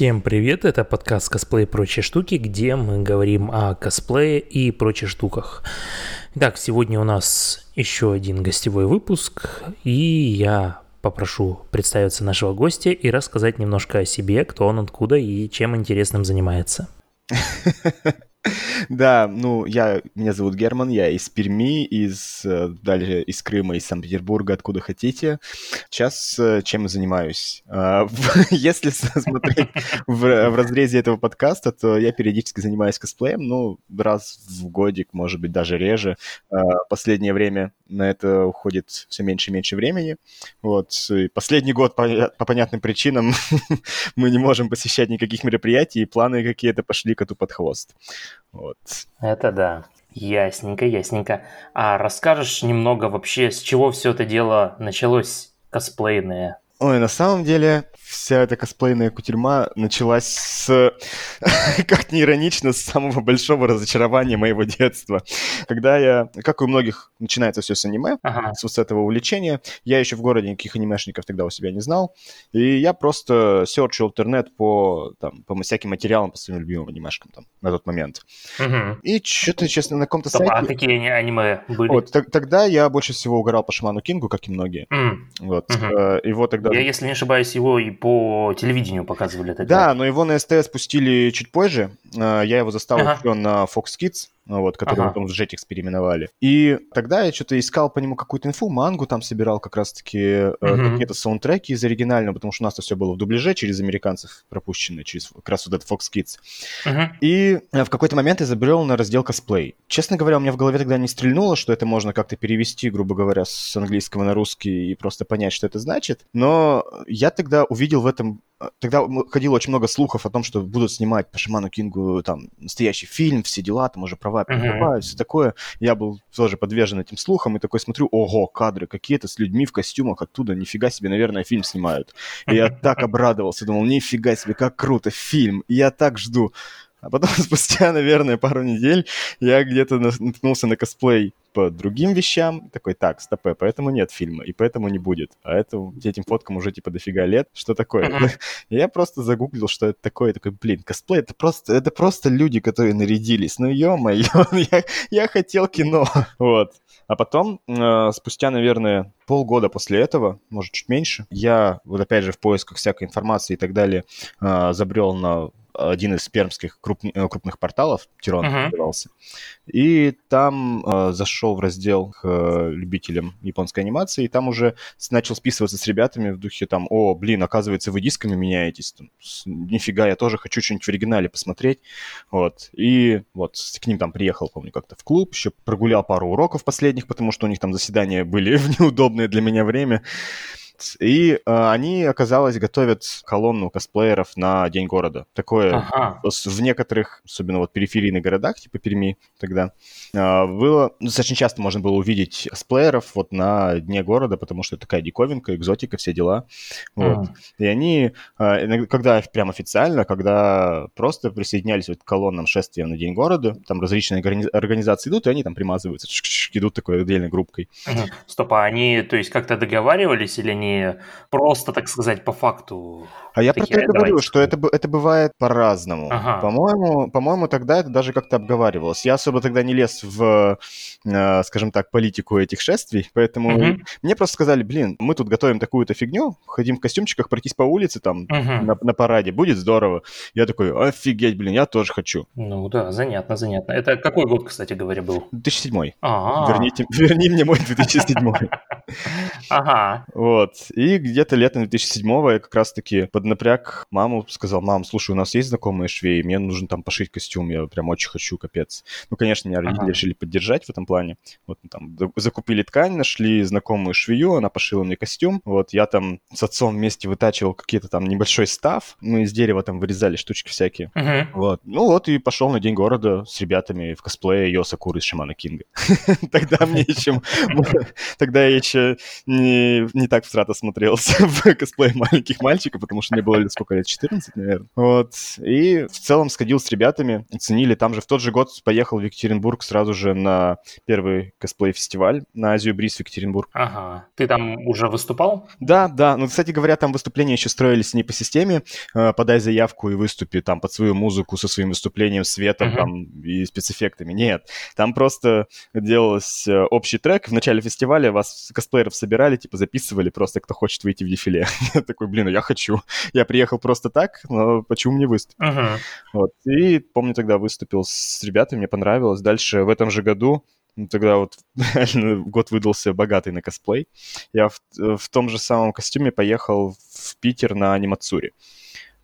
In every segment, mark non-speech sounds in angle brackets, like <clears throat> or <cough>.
Всем привет, это подкаст «Косплей и прочие штуки», где мы говорим о косплее и прочих штуках. Итак, сегодня у нас еще один гостевой выпуск, и я попрошу представиться нашего гостя и рассказать немножко о себе, кто он, откуда и чем интересным занимается. <laughs> <laughs> Да, ну, я, меня зовут Герман, я из Перми, из, э, дальше из Крыма, из Санкт-Петербурга, откуда хотите. Сейчас э, чем занимаюсь? А, <laughs> если смотреть в, в разрезе этого подкаста, то я периодически занимаюсь косплеем, ну, раз в годик, может быть, даже реже. А, последнее время на это уходит все меньше и меньше времени. Вот. И последний год по, по понятным причинам <laughs> мы не можем посещать никаких мероприятий, и планы какие-то пошли коту под хвост. Вот. Это да. Ясненько, ясненько. А расскажешь немного вообще, с чего все это дело началось косплейное? Ой, на самом деле, вся эта косплейная кутерьма началась с, <laughs> как ни иронично, с самого большого разочарования моего детства. Когда я, как и у многих, начинается все с аниме, ага. с, с этого увлечения. Я еще в городе никаких анимешников тогда у себя не знал. И я просто серчил интернет по, там, по всяким материалам, по своим любимым анимешкам там, на тот момент. Угу. И что-то, честно, на каком-то сайте... А какие аниме были? Вот, тогда я больше всего угорал по Шаману Кингу, как и многие. Mm. Вот. Угу. Его тогда... Я, если не ошибаюсь, его и по телевидению показывали тогда. Да, но его на СТС пустили чуть позже. А, я его застал ага. еще на Fox Kids вот, который ага. потом в Jetix переименовали. И тогда я что-то искал по нему какую-то инфу, мангу там собирал как раз-таки э, какие-то саундтреки из оригинального, потому что у нас-то все было в дубляже через американцев пропущено, через как раз вот этот Fox Kids. Ага. И э, в какой-то момент я забрел на раздел косплей. Честно говоря, у меня в голове тогда не стрельнуло, что это можно как-то перевести, грубо говоря, с английского на русский и просто понять, что это значит. Но я тогда увидел в этом тогда ходило очень много слухов о том, что будут снимать по Шаману Кингу там настоящий фильм, все дела, там уже права перекупают, uh-huh. все такое. Я был тоже подвержен этим слухам и такой смотрю, ого, кадры какие-то с людьми в костюмах оттуда, нифига себе, наверное, фильм снимают. И я <laughs> так обрадовался, думал, нифига себе, как круто, фильм, и я так жду. А потом, <laughs> спустя, наверное, пару недель, я где-то наткнулся на косплей по другим вещам. Такой, так, стопе, поэтому нет фильма, и поэтому не будет. А это, этим фоткам уже типа дофига лет. Что такое? <laughs> Я просто загуглил, что это такое. Такой, блин, косплей, это просто, это просто люди, которые нарядились. Ну, ё-моё, <laughs> я, я хотел кино. вот. А потом, э, спустя, наверное, полгода после этого, может, чуть меньше, я, вот опять же, в поисках всякой информации и так далее, э, забрел на один из пермских крупни, э, крупных порталов, Тирон uh-huh. назывался. И там э, зашел в раздел к э, любителям японской анимации, и там уже начал списываться с ребятами в духе там, о, блин, оказывается, вы дисками меняетесь, там, нифига, я тоже хочу что-нибудь в оригинале посмотреть. Вот. И вот к ним там приехал, помню, как-то в клуб, еще прогулял пару уроков последних, потому что у них там заседания были <laughs> в неудобное для меня время. И э, они, оказалось, готовят колонну косплееров на День города. Такое ага. в некоторых, особенно вот периферийных городах, типа Перми тогда, э, было... Ну, достаточно часто можно было увидеть косплееров вот на Дне города, потому что это такая диковинка, экзотика, все дела. Вот. Ага. И они, э, когда прям официально, когда просто присоединялись вот к колоннам шествия на День города, там различные организации идут, и они там примазываются, идут такой отдельной группкой. Ага. Стоп, а они, то есть, как-то договаривались или они просто, так сказать, по факту. А я про это говорю, что это, это бывает по-разному. Ага. По-моему, по-моему, тогда это даже как-то обговаривалось. Я особо тогда не лез в, э, скажем так, политику этих шествий, поэтому угу. мне просто сказали, блин, мы тут готовим такую-то фигню, ходим в костюмчиках, пройтись по улице там угу. на, на параде, будет здорово. Я такой, офигеть, блин, я тоже хочу. Ну да, занятно, занятно. Это какой год, кстати говоря, был? 2007. А-а-а. Верните, <laughs> верни мне мой 2007. <laughs> Ага. Вот. И где-то летом 2007 я как раз-таки поднапряг маму, сказал, мам, слушай, у нас есть знакомые швеи, мне нужно там пошить костюм, я прям очень хочу, капец. Ну, конечно, меня родители ага. решили поддержать в этом плане. Вот там закупили ткань, нашли знакомую швею, она пошила мне костюм. Вот я там с отцом вместе вытачивал какие-то там небольшой став, мы из дерева там вырезали штучки всякие. Ага. Вот. Ну вот и пошел на День города с ребятами в косплее Йоса Куры из Шамана Кинга. <laughs> Тогда мне <laughs> еще... <laughs> Тогда я еще еще не, не так в страта смотрелся <laughs> в косплее маленьких мальчиков, потому что мне было лет сколько лет, 14, наверное. Вот. И в целом сходил с ребятами, оценили. Там же в тот же год поехал в Екатеринбург сразу же на первый косплей-фестиваль на Азию Бриз в Екатеринбург. Ага. Ты там уже выступал? Да, да. Ну, кстати говоря, там выступления еще строились не по системе э, «подай заявку и выступи там под свою музыку со своим выступлением, светом uh-huh. там и спецэффектами». Нет. Там просто делалось э, общий трек. В начале фестиваля вас косплееров собирали, типа записывали просто, кто хочет выйти в дефиле. <laughs> Я такой, блин, ну я хочу. Я приехал просто так, но почему мне выступить? Uh-huh. Вот. И помню, тогда выступил с ребятами, мне понравилось. Дальше в этом же году ну, тогда вот <laughs> год выдался богатый на косплей. Я в, в том же самом костюме поехал в Питер на анимацуре.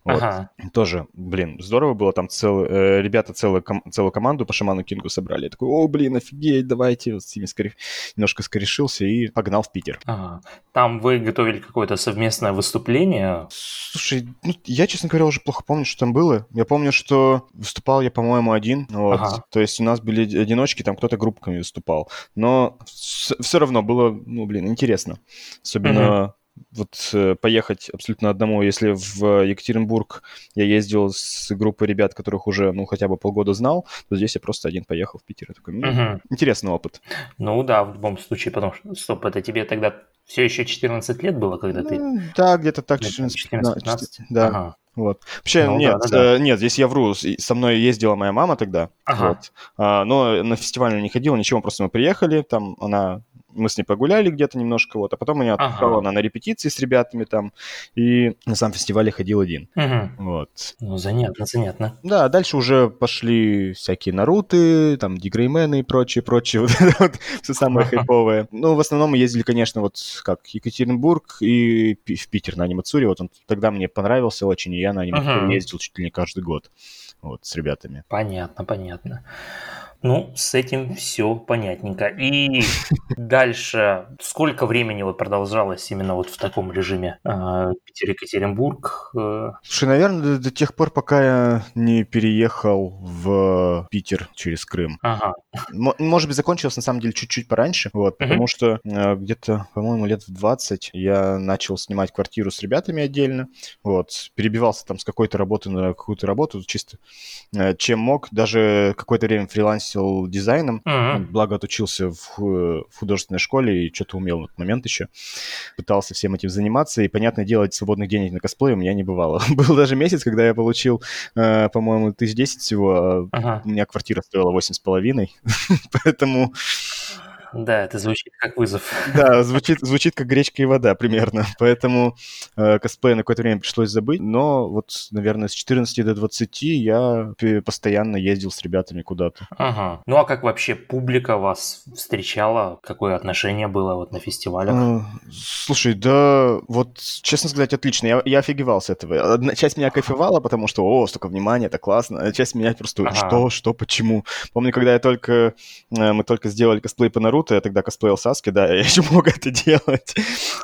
Вот. Ага. Тоже, блин, здорово было. Там цел, э, ребята целую, ком, целую команду по Шаману Кингу собрали. Я такой, о, блин, офигеть, давайте. Вот с ними скорее, немножко скорешился и погнал в Питер. Ага. Там вы готовили какое-то совместное выступление? Слушай, ну, я, честно говоря, уже плохо помню, что там было. Я помню, что выступал я, по-моему, один. Вот. Ага. То есть у нас были одиночки, там кто-то группками выступал. Но все равно было, ну, блин, интересно. Особенно угу вот э, поехать абсолютно одному. Если в Екатеринбург я ездил с группой ребят, которых уже, ну, хотя бы полгода знал, то здесь я просто один поехал в Питер. Я такой, ну, угу. интересный опыт. Ну да, в любом случае, потому что, стоп, это тебе тогда все еще 14 лет было, когда ты... Ну, да, где-то так, 14, 14 15. Да. Ага. Вот. Вообще, ну, нет, да, да, да. Э, нет, здесь я вру. Со мной ездила моя мама тогда. Ага. Вот. А, но на фестиваль не ходила, ничего, просто мы приехали, там она мы с ней погуляли где-то немножко, вот, а потом меня отпускала ага. она на репетиции с ребятами там, и на сам фестивале ходил один. Угу. Вот. Ну, занятно, занятно. Да, дальше уже пошли всякие Наруты, там, Дигреймены и прочее, прочее, <laughs> вот это вот все самое хайповое. Ну, в основном мы ездили, конечно, вот как Екатеринбург и в Питер на анимацуре, вот он тогда мне понравился очень, и я на анимацуре ездил чуть ли не каждый год, вот, с ребятами. Понятно, понятно. Ну, с этим все понятненько. И дальше, сколько времени вот продолжалось именно вот в таком режиме а, Питер-Екатеринбург? Э? Слушай, наверное, до, до тех пор, пока я не переехал в Питер через Крым. Ага. М- может быть, закончилось на самом деле чуть-чуть пораньше, вот, угу. потому что э, где-то, по-моему, лет в 20 я начал снимать квартиру с ребятами отдельно, вот, перебивался там с какой-то работы на какую-то работу, чисто э, чем мог, даже какое-то время фриланс фрилансил дизайном, uh-huh. благо отучился в, в художественной школе и что-то умел в этот момент еще. Пытался всем этим заниматься, и, понятное дело, свободных денег на косплей у меня не бывало. <laughs> Был даже месяц, когда я получил, э, по-моему, тысяч десять всего, а uh-huh. у меня квартира стоила восемь с половиной, <laughs> поэтому да, это звучит как вызов. Да, звучит, звучит как гречка и вода примерно. <laughs> Поэтому э, косплей на какое-то время пришлось забыть. Но вот, наверное, с 14 до 20 я постоянно ездил с ребятами куда-то. Ага. Ну а как вообще публика вас встречала? Какое отношение было вот на фестивалях? Э, слушай, да, вот, честно сказать, отлично. Я, я офигевал с этого. Одна часть меня кайфовала, потому что, о, столько внимания, это классно. А часть меня просто, ага. что, что, почему? Помню, когда я только, э, мы только сделали косплей по Наруто, я тогда косплеил Саски, да, <laughs> я еще мог это делать.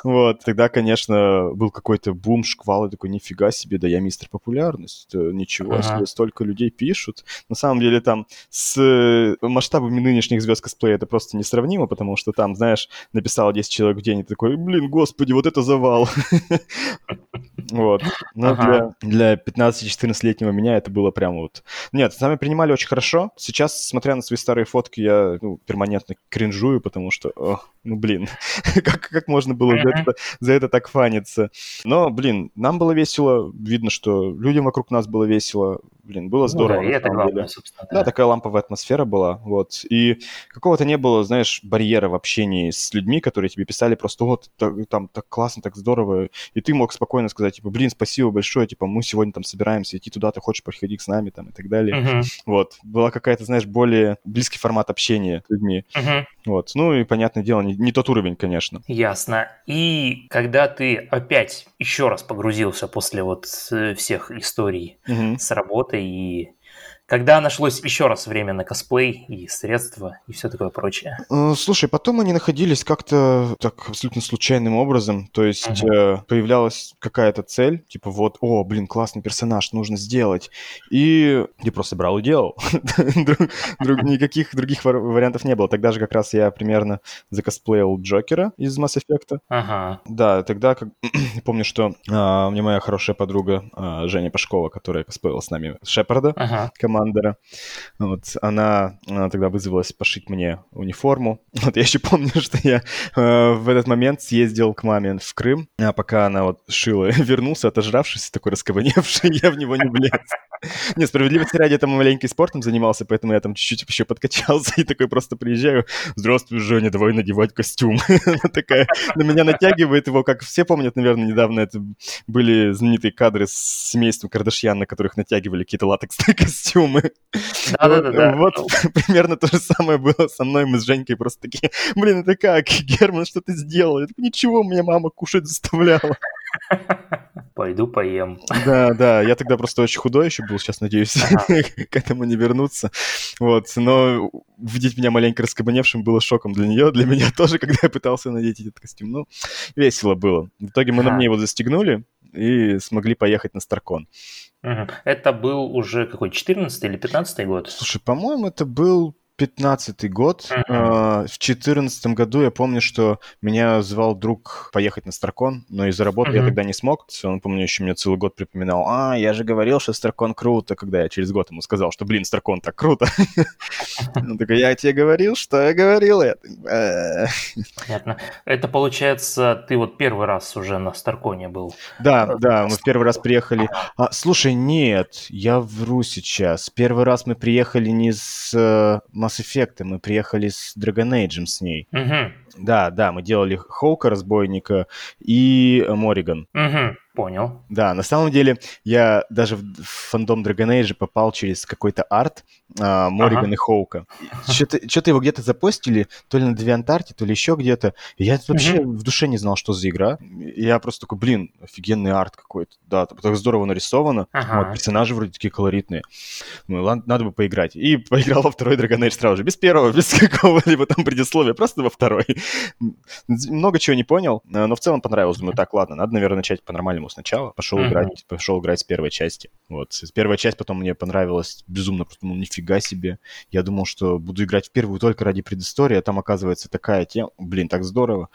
Вот, тогда, конечно, был какой-то бум, шквал, и такой, нифига себе, да я мистер популярность, ничего ага. себе, столько людей пишут. На самом деле там с э, масштабами нынешних звезд косплея это просто несравнимо, потому что там, знаешь, написал 10 человек в день, и такой, блин, господи, вот это завал. <laughs> Вот. Но ага. для, для 15-14-летнего меня это было прям вот... Нет, с нами принимали очень хорошо. Сейчас, смотря на свои старые фотки, я ну, перманентно кринжую, потому что, о, ну, блин, <laughs> как, как можно было за это, за это так фаниться? Но, блин, нам было весело, видно, что людям вокруг нас было весело, блин, было здорово. Ну, да, это главное, собственно. Да. да, такая ламповая атмосфера была, вот. И какого-то не было, знаешь, барьера в общении с людьми, которые тебе писали просто, вот, так, там, так классно, так здорово, и ты мог спокойно сказать, типа, блин, спасибо большое, типа, мы сегодня там собираемся идти туда, ты хочешь приходить с нами, там, и так далее. Uh-huh. Вот. Была какая-то, знаешь, более близкий формат общения с людьми. Uh-huh. Вот. Ну и, понятное дело, не, не тот уровень, конечно. Ясно. И когда ты опять еще раз погрузился после вот э, всех историй uh-huh. с работой и Когда нашлось еще раз время на косплей и средства и все такое прочее? Э, слушай, потом они находились как-то так абсолютно случайным образом. То есть uh-huh. появлялась какая-то цель, типа вот, о, блин, классный персонаж, нужно сделать. И я просто брал и делал. <laughs> Никаких других вариантов не было. Тогда же как раз я примерно закосплеил Джокера из Mass Effect. Ага. Да, тогда как... <clears throat> помню, что а, мне моя хорошая подруга а, Женя Пашкова, которая косплеила с нами Шепарда, ага. Командора, вот, она, она тогда вызвалась пошить мне униформу. <laughs> Вот я еще помню, что я а, в этот момент съездил к маме в Крым, а пока она вот шила, <laughs> вернулся, отожравшись, такой раскованевший, я в него не влез. <laughs> Не, справедливости ради, там маленький спортом занимался, поэтому я там чуть-чуть еще подкачался <laughs> и такой просто приезжаю. Здравствуй, Женя, давай надевать костюм. <laughs> Она такая на меня натягивает его, как все помнят, наверное, недавно это были знаменитые кадры с семейством Кардашьян, на которых натягивали какие-то латексные костюмы. Да-да-да. Вот примерно то же самое было со мной. Мы с Женькой просто такие, блин, это как? Герман, что ты сделал? Я такой, ничего, меня мама кушать заставляла. Пойду поем. Да, да, я тогда просто очень худой еще был, сейчас надеюсь <laughs> к этому не вернуться. Вот, но видеть меня маленько раскабаневшим было шоком для нее, для меня <laughs> тоже, когда я пытался надеть этот костюм. Ну, весело было. В итоге мы на мне его застегнули и смогли поехать на Старкон. Это был уже какой, 14 или 15 год? Слушай, по-моему, это был пятнадцатый год. Uh-huh. В четырнадцатом году я помню, что меня звал друг поехать на Старкон, но из-за работы uh-huh. я тогда не смог. Он, помню, еще мне целый год припоминал, а, я же говорил, что Старкон круто, когда я через год ему сказал, что, блин, Старкон так круто. <laughs> Он такой, я тебе говорил, что я говорил. «Э». <laughs> Понятно. Это, получается, ты вот первый раз уже на Старконе был? Да, да, мы в первый раз приехали. А, слушай, нет, я вру сейчас. Первый раз мы приехали не с э, Mass Effect, мы приехали с Dragon Age с ней. Угу. Да, да, мы делали Хоука, разбойника и Мориган. Угу. Понял. Да, на самом деле я даже в фандом Dragon Age попал через какой-то арт а, Мориган ага. и Хоука. Что-то, что-то его где-то запостили, то ли на Девиантарте, то ли еще где-то. я вообще угу. в душе не знал, что за игра. я просто такой, блин, офигенный арт какой-то. Да, так здорово нарисовано. Ага. Вот, персонажи вроде такие колоритные. Ну, ладно, надо бы поиграть. И поиграл во второй Dragon Age сразу же. Без первого, без <laughs> какого-либо там предисловия. Просто во второй. Много чего не понял, но в целом понравилось. Думаю, так, ладно, надо, наверное, начать по-нормальному ему сначала, пошел mm-hmm. играть, пошел играть с первой части. Вот, с первой часть потом мне понравилась безумно, просто, ну, нифига себе. Я думал, что буду играть в первую только ради предыстории, а там, оказывается, такая тема, блин, так здорово.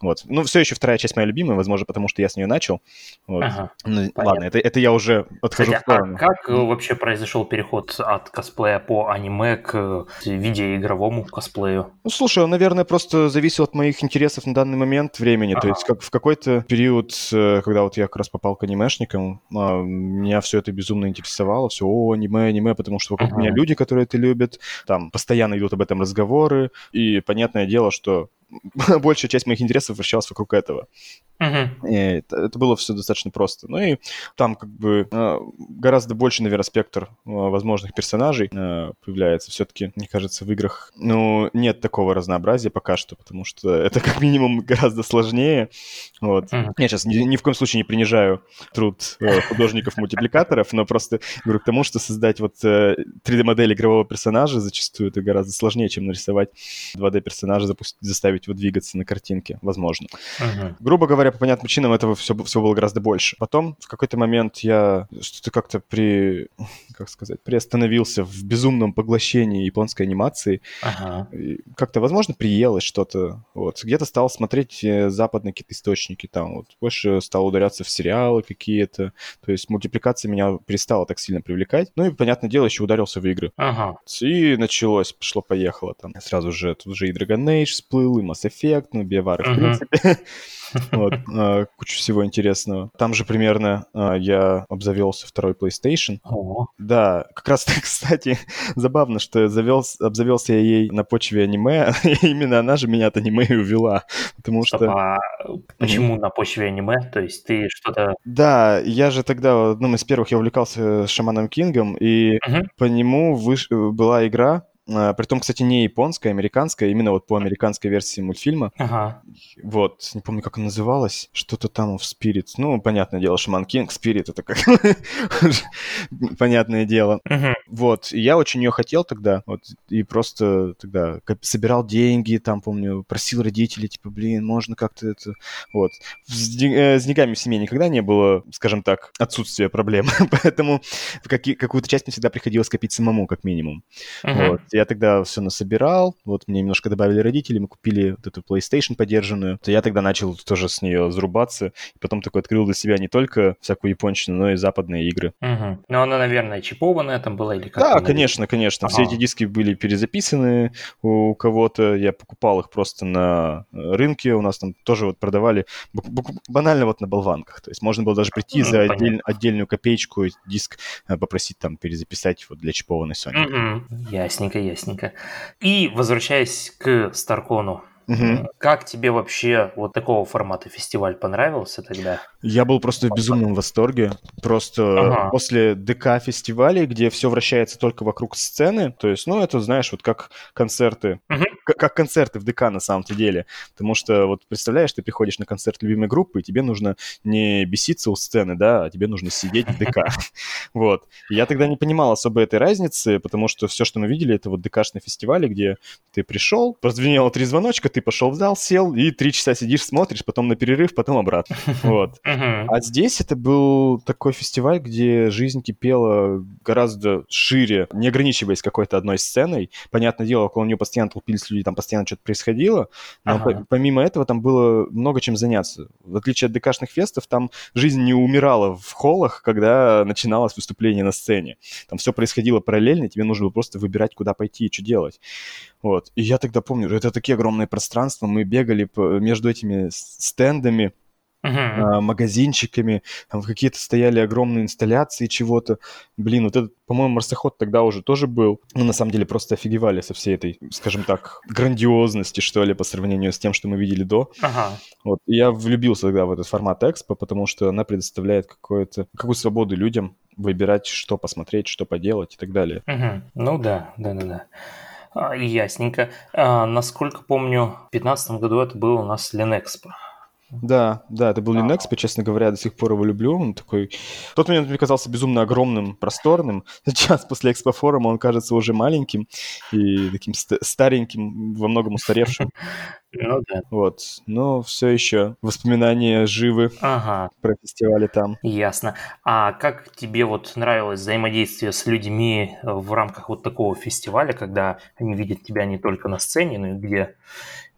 Вот. Ну, все еще вторая часть моя любимая, возможно, потому что я с нее начал. Вот. Ага, ну, ладно, это, это я уже отхожу Кстати, в сторону. А как mm. вообще произошел переход от косплея по аниме к видеоигровому косплею? Ну, слушай, он, наверное, просто зависел от моих интересов на данный момент времени. Ага. То есть как в какой-то период, э, когда вот я как раз попал к анимешникам, а, меня все это безумно интересовало. Все, о, аниме, аниме, потому что вокруг ага. меня люди, которые это любят, там постоянно идут об этом разговоры. И понятное дело, что <laughs> большая часть моих интересов вращалась вокруг этого. Uh-huh. И это, это было все достаточно просто. Ну и там как бы э, гораздо больше, наверное, спектр э, возможных персонажей э, появляется. Все-таки, мне кажется, в играх ну, нет такого разнообразия пока что, потому что <laughs> это как минимум гораздо сложнее. Вот. Uh-huh. Я сейчас ни, ни в коем случае не принижаю труд художников-мультипликаторов, но просто говорю к тому, что создать вот 3D-модель игрового персонажа зачастую это гораздо сложнее, чем нарисовать 2D-персонажа, заставить заставить его двигаться на картинке, возможно. Uh-huh. Грубо говоря, по понятным причинам этого все, все было гораздо больше. Потом в какой-то момент я что-то как-то при, как сказать, приостановился в безумном поглощении японской анимации. Uh-huh. Как-то, возможно, приелось что-то. Вот. Где-то стал смотреть э, западные какие-то источники там. Вот. Больше стал ударяться в сериалы какие-то. То есть мультипликация меня перестала так сильно привлекать. Ну и, понятное дело, еще ударился в игры. Uh-huh. И началось, пошло-поехало там. Сразу же тут уже и Dragon Age всплыл, и Mass Effect, ну, BioWare, uh-huh. в принципе. <laughs> Вот, куча всего интересного. Там же примерно а, я обзавелся второй PlayStation. Да, как раз, <laughs> кстати, забавно, что завелся, обзавелся я ей на почве аниме, <laughs> именно она же меня от аниме и увела, потому Стоп, что... А почему mm-hmm. на почве аниме? То есть ты что-то... Да, я же тогда, одном из первых я увлекался Шаманом Кингом, и по нему выш... была игра, Притом, кстати, не японская, американская, именно вот по американской версии мультфильма. Ага. Вот, не помню, как она называлась. Что-то там в Spirit. Ну, понятное дело, Шаман Кинг, Spirit это как... <laughs> понятное дело. Угу. Вот, и я очень ее хотел тогда, вот, и просто тогда собирал деньги, там, помню, просил родителей, типа, блин, можно как-то это, вот. С, э, деньгами в семье никогда не было, скажем так, отсутствия проблем, <laughs> поэтому какие, какую-то часть мне всегда приходилось копить самому, как минимум. Uh-huh. Вот, я тогда все насобирал, вот, мне немножко добавили родители, мы купили вот эту PlayStation подержанную, то я тогда начал тоже с нее зарубаться, и потом такой открыл для себя не только всякую японщину, но и западные игры. Uh-huh. Ну, она, наверное, чипованная там была или как? Да, конечно, конечно. Ага. Все эти диски были перезаписаны у кого-то. Я покупал их просто на рынке. У нас там тоже вот продавали банально вот на болванках. То есть можно было даже прийти за отдель, отдельную копеечку диск э, попросить там перезаписать вот для чипованной Sony. Угу. Ясненько, ясненько. И возвращаясь к Старкону. Угу. Как тебе вообще вот такого формата фестиваль понравился тогда? Я был просто в безумном восторге. Просто ага. после ДК фестивалей, где все вращается только вокруг сцены, то есть, ну, это, знаешь, вот как концерты, угу. как, как концерты в ДК на самом-то деле. Потому что, вот, представляешь, ты приходишь на концерт любимой группы, и тебе нужно не беситься у сцены, да, а тебе нужно сидеть в ДК. <laughs> Вот. Я тогда не понимал особо этой разницы, потому что все, что мы видели, это вот ДКшные фестивали, где ты пришел, прозвенело три звоночка, ты пошел в зал, сел и три часа сидишь, смотришь, потом на перерыв, потом обратно. <laughs> Вот. А здесь это был такой фестиваль, где жизнь кипела гораздо шире, не ограничиваясь какой-то одной сценой. Понятное дело, около нее постоянно толпились люди, там постоянно что-то происходило, но помимо этого там было много чем заняться. В отличие от ДКшных фестов, там жизнь не умирала в холлах, когда начиналось выступление на сцене. Там все происходило параллельно, тебе нужно было просто выбирать, куда пойти и что делать. Вот. И я тогда помню, это такие огромные пространства, мы бегали между этими стендами, uh-huh. магазинчиками, там какие-то стояли огромные инсталляции чего-то. Блин, вот этот, по-моему, марсоход тогда уже тоже был. Мы на самом деле просто офигевали со всей этой, скажем так, грандиозности, что ли, по сравнению с тем, что мы видели до. Uh-huh. Вот. И я влюбился тогда в этот формат экспо, потому что она предоставляет какое-то, какую свободу людям выбирать, что посмотреть, что поделать и так далее. Uh-huh. Ну да, да-да-да. А, ясненько. А, насколько помню, в 2015 году это было у нас Ленэкспо. Да, да, это был а. Linexpo, честно говоря, до сих пор его люблю. Он такой... В тот момент мне казался безумно огромным, просторным. <laughs> Сейчас, после экспофорума, он кажется уже маленьким и таким стареньким, во многом устаревшим. <laughs> Ну да. Вот. Но все еще воспоминания живы ага. про фестивали там. Ясно. А как тебе вот нравилось взаимодействие с людьми в рамках вот такого фестиваля, когда они видят тебя не только на сцене, но и где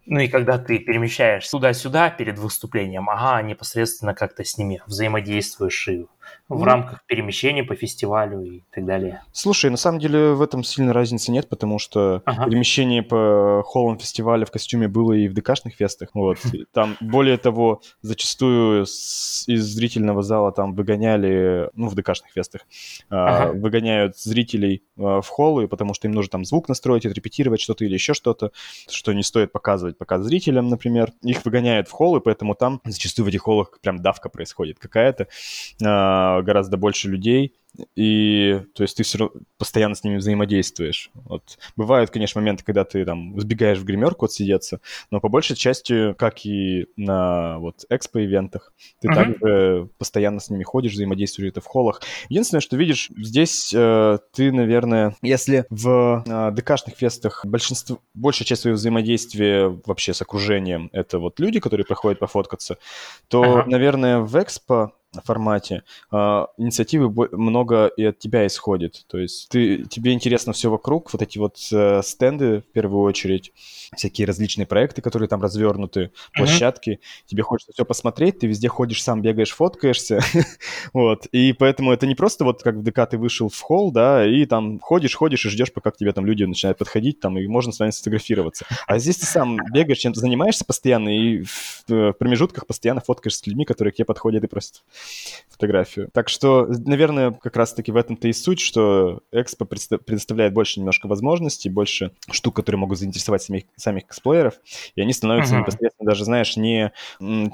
ну и когда ты перемещаешь туда-сюда перед выступлением, ага, непосредственно как-то с ними взаимодействуешь и в рамках перемещения по фестивалю и так далее. Слушай, на самом деле в этом сильно разницы нет, потому что ага. перемещение по холлам фестиваля в костюме было и в ДКшных фестах. Вот. Там, более того, зачастую с, из зрительного зала там выгоняли, ну, в ДКшных фестах, а, ага. выгоняют зрителей а, в холлы, потому что им нужно там звук настроить, отрепетировать что-то или еще что-то, что не стоит показывать пока зрителям, например. Их выгоняют в холлы, поэтому там зачастую в этих холлах прям давка происходит какая-то. А, гораздо больше людей, и то есть ты все равно постоянно с ними взаимодействуешь. Вот. Бывают, конечно, моменты, когда ты там сбегаешь в гримерку отсидеться, но по большей части, как и на вот экспо-ивентах, ты uh-huh. также постоянно с ними ходишь, взаимодействуешь это в холлах. Единственное, что видишь, здесь э, ты, наверное, если в э, ДКшных фестах большинство, большая часть своего взаимодействия вообще с окружением это вот люди, которые проходят пофоткаться, то, uh-huh. наверное, в экспо формате, э, инициативы много и от тебя исходит. То есть ты, тебе интересно все вокруг, вот эти вот э, стенды в первую очередь, всякие различные проекты, которые там развернуты, площадки. Mm-hmm. Тебе хочется все посмотреть, ты везде ходишь сам, бегаешь, фоткаешься. <laughs> вот. И поэтому это не просто вот как в ДК ты вышел в холл, да, и там ходишь, ходишь и ждешь, пока к тебе там люди начинают подходить, там, и можно с вами сфотографироваться. А здесь ты сам бегаешь, чем-то занимаешься постоянно, и в, в промежутках постоянно фоткаешься с людьми, которые к тебе подходят и просят фотографию. Так что, наверное, как раз-таки в этом-то и суть, что Экспо предоставляет больше немножко возможностей, больше штук, которые могут заинтересовать самих, самих косплееров, и они становятся uh-huh. непосредственно даже, знаешь, не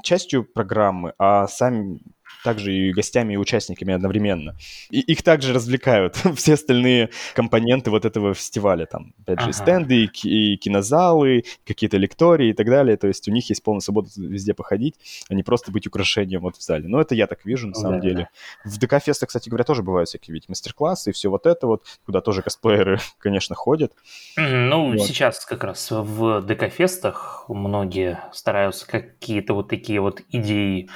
частью программы, а сами также и гостями, и участниками одновременно. И их также развлекают <laughs> все остальные компоненты вот этого фестиваля. Там, опять же, ага. стенды, и, и кинозалы, какие-то лектории и так далее. То есть у них есть полная свобода везде походить, а не просто быть украшением вот в зале. Но это я так вижу, на ну самом да, деле. Да. В ДК-фестах, кстати говоря, тоже бывают всякие ведь мастер-классы и все вот это вот, куда тоже косплееры, <laughs> конечно, ходят. Ну, вот. сейчас как раз в ДК-фестах многие стараются какие-то вот такие вот идеи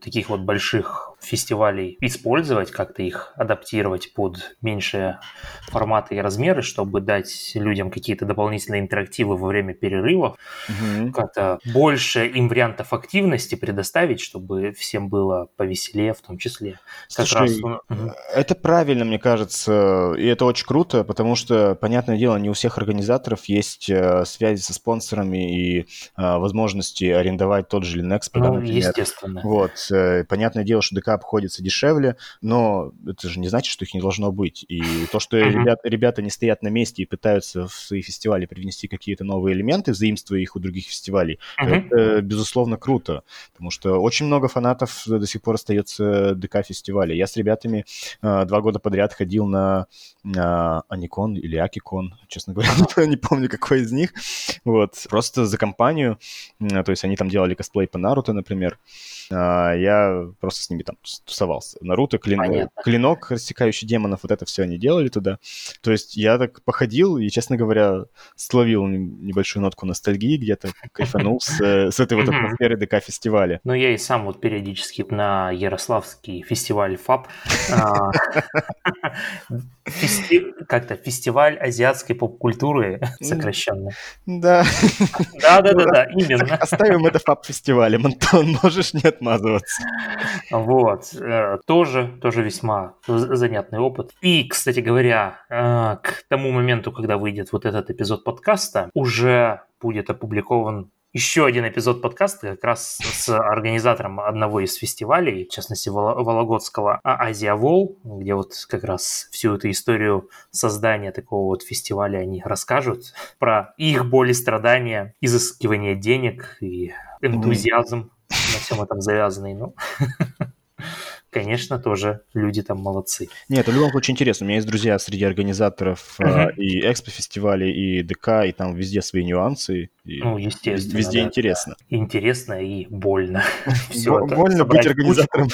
таких вот больших фестивалей использовать, как-то их адаптировать под меньшие форматы и размеры, чтобы дать людям какие-то дополнительные интерактивы во время перерывов, угу. как-то больше им вариантов активности предоставить, чтобы всем было повеселее в том числе. Слушай, раз... это правильно, мне кажется, и это очень круто, потому что, понятное дело, не у всех организаторов есть э, связи со спонсорами и э, возможности арендовать тот же Linux, ну, например. естественно. Вот, э, понятное дело, что ДК обходится дешевле, но это же не значит, что их не должно быть. И то, что uh-huh. ребят, ребята не стоят на месте и пытаются в свои фестивали привнести какие-то новые элементы, заимствуя их у других фестивалей, uh-huh. это, безусловно, круто. Потому что очень много фанатов до сих пор остается ДК-фестиваля. Я с ребятами э, два года подряд ходил на, на Аникон или Акикон, честно говоря, <laughs> не помню, какой из них. Вот, просто за компанию. То есть они там делали косплей по Наруто, например. А, я просто с ними там тусовался. Наруто, клин... клинок, рассекающий демонов, вот это все они делали туда. То есть я так походил и, честно говоря, словил небольшую нотку ностальгии, где-то кайфанул с, с этой вот атмосферой ДК-фестиваля. Ну, я и сам вот периодически на Ярославский фестиваль ФАП а, <laughs> как-то фестиваль азиатской поп-культуры сокращенно. Да. Да-да-да, именно. Оставим это ФАП-фестивалем, Антон, можешь не отмазываться. Вот. Э, тоже, тоже весьма занятный опыт. И, кстати говоря, э, к тому моменту, когда выйдет вот этот эпизод подкаста, уже будет опубликован еще один эпизод подкаста как раз с организатором одного из фестивалей, в частности Вологодского Азия Вол, где вот как раз всю эту историю создания такого вот фестиваля они расскажут про их боли, страдания, изыскивание денег и энтузиазм на всем этом завязанный. Ну, <laughs> конечно, тоже люди там молодцы. Нет, это в любом случае интересно. У меня есть друзья среди организаторов uh-huh. и экспо-фестивалей, и ДК, и там везде свои нюансы. И ну, естественно. Везде да. интересно. Интересно и больно. <laughs> Больно быть организатором,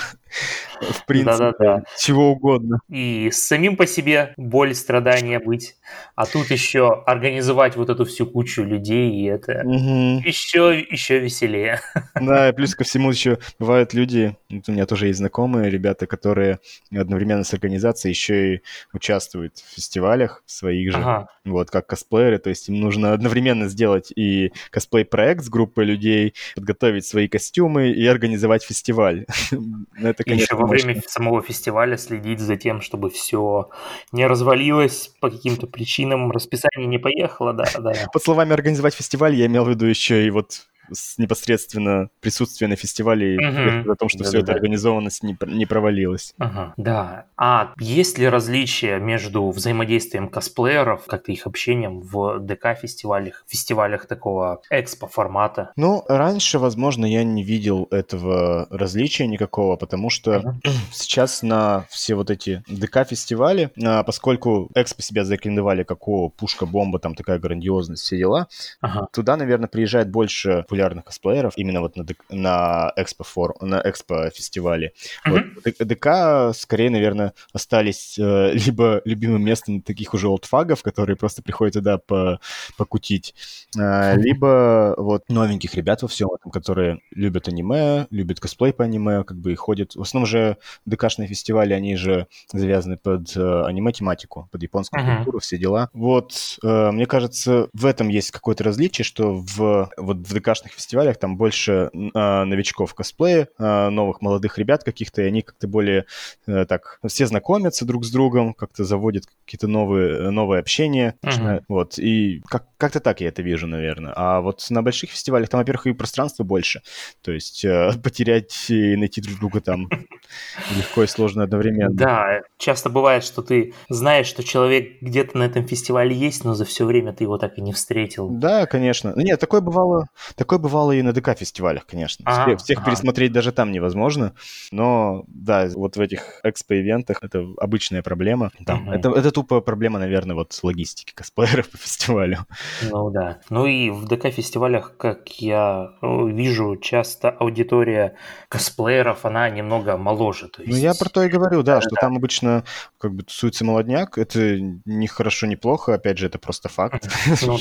в принципе, чего угодно. И самим по себе боль, страдания быть, а тут еще организовать вот эту всю кучу людей, и это еще, еще веселее. Да, и плюс ко всему еще бывают люди, у меня тоже есть знакомые ребята, которые одновременно с организацией еще и участвуют в фестивалях своих же, вот, как косплееры, то есть им нужно одновременно сделать и косплей-проект с группой людей, подготовить свои костюмы и организовать фестиваль. <laughs> Это, конечно, еще во время самого фестиваля следить за тем, чтобы все не развалилось по каким-то причинам, расписание не поехало, да, да. Под словами организовать фестиваль я имел в виду еще и вот с непосредственно присутствия на фестивале угу. о том, что да, все да, это да. организованность не, не провалилась. Ага, да. А есть ли различия между взаимодействием косплееров, как-то их общением в ДК-фестивалях, фестивалях такого экспо-формата? Ну, раньше, возможно, я не видел этого различия никакого, потому что угу. <clears throat> сейчас на все вот эти ДК-фестивали, а, поскольку экспо себя зарекомендовали как о, пушка-бомба, там такая грандиозность, все дела, ага. туда, наверное, приезжает больше популярных косплееров именно вот на, на экспо фор, на экспо фестивале. Mm-hmm. Вот, ДК скорее, наверное, остались э, <laughs> либо любимым местом таких уже олдфагов, которые просто приходят туда по, покутить, э, либо вот новеньких ребят во всем этом, которые любят аниме, любят косплей по аниме, как бы и ходят. В основном же ДКшные фестивали, они же завязаны под э, аниме-тематику, под японскую mm-hmm. культуру, все дела. Вот, э, мне кажется, в этом есть какое-то различие, что в, вот в ДКшных разных фестивалях, там больше э, новичков косплея, э, новых молодых ребят каких-то, и они как-то более э, так, все знакомятся друг с другом, как-то заводят какие-то новые, новые общения, uh-huh. вот, и как, как-то так я это вижу, наверное. А вот на больших фестивалях там, во-первых, и пространство больше, то есть э, <laughs> потерять и найти друг друга там <laughs> легко и сложно одновременно. Да, часто бывает, что ты знаешь, что человек где-то на этом фестивале есть, но за все время ты его так и не встретил. Да, конечно. Нет, такое бывало, такое такое бывало и на ДК-фестивалях, конечно. А, всех всех ага. пересмотреть даже там невозможно. Но, да, вот в этих экспо-ивентах это обычная проблема. Там, угу. это, это тупо проблема, наверное, вот логистики косплееров <laughs> по фестивалю. Ну да. Ну и в ДК-фестивалях, как я э, вижу, часто аудитория косплееров, она немного моложе. То есть... Ну я про то и говорю, да, да что да. там обычно как бы тусуется молодняк. Это не хорошо, не плохо. Опять же, это просто факт. <laughs> Ну.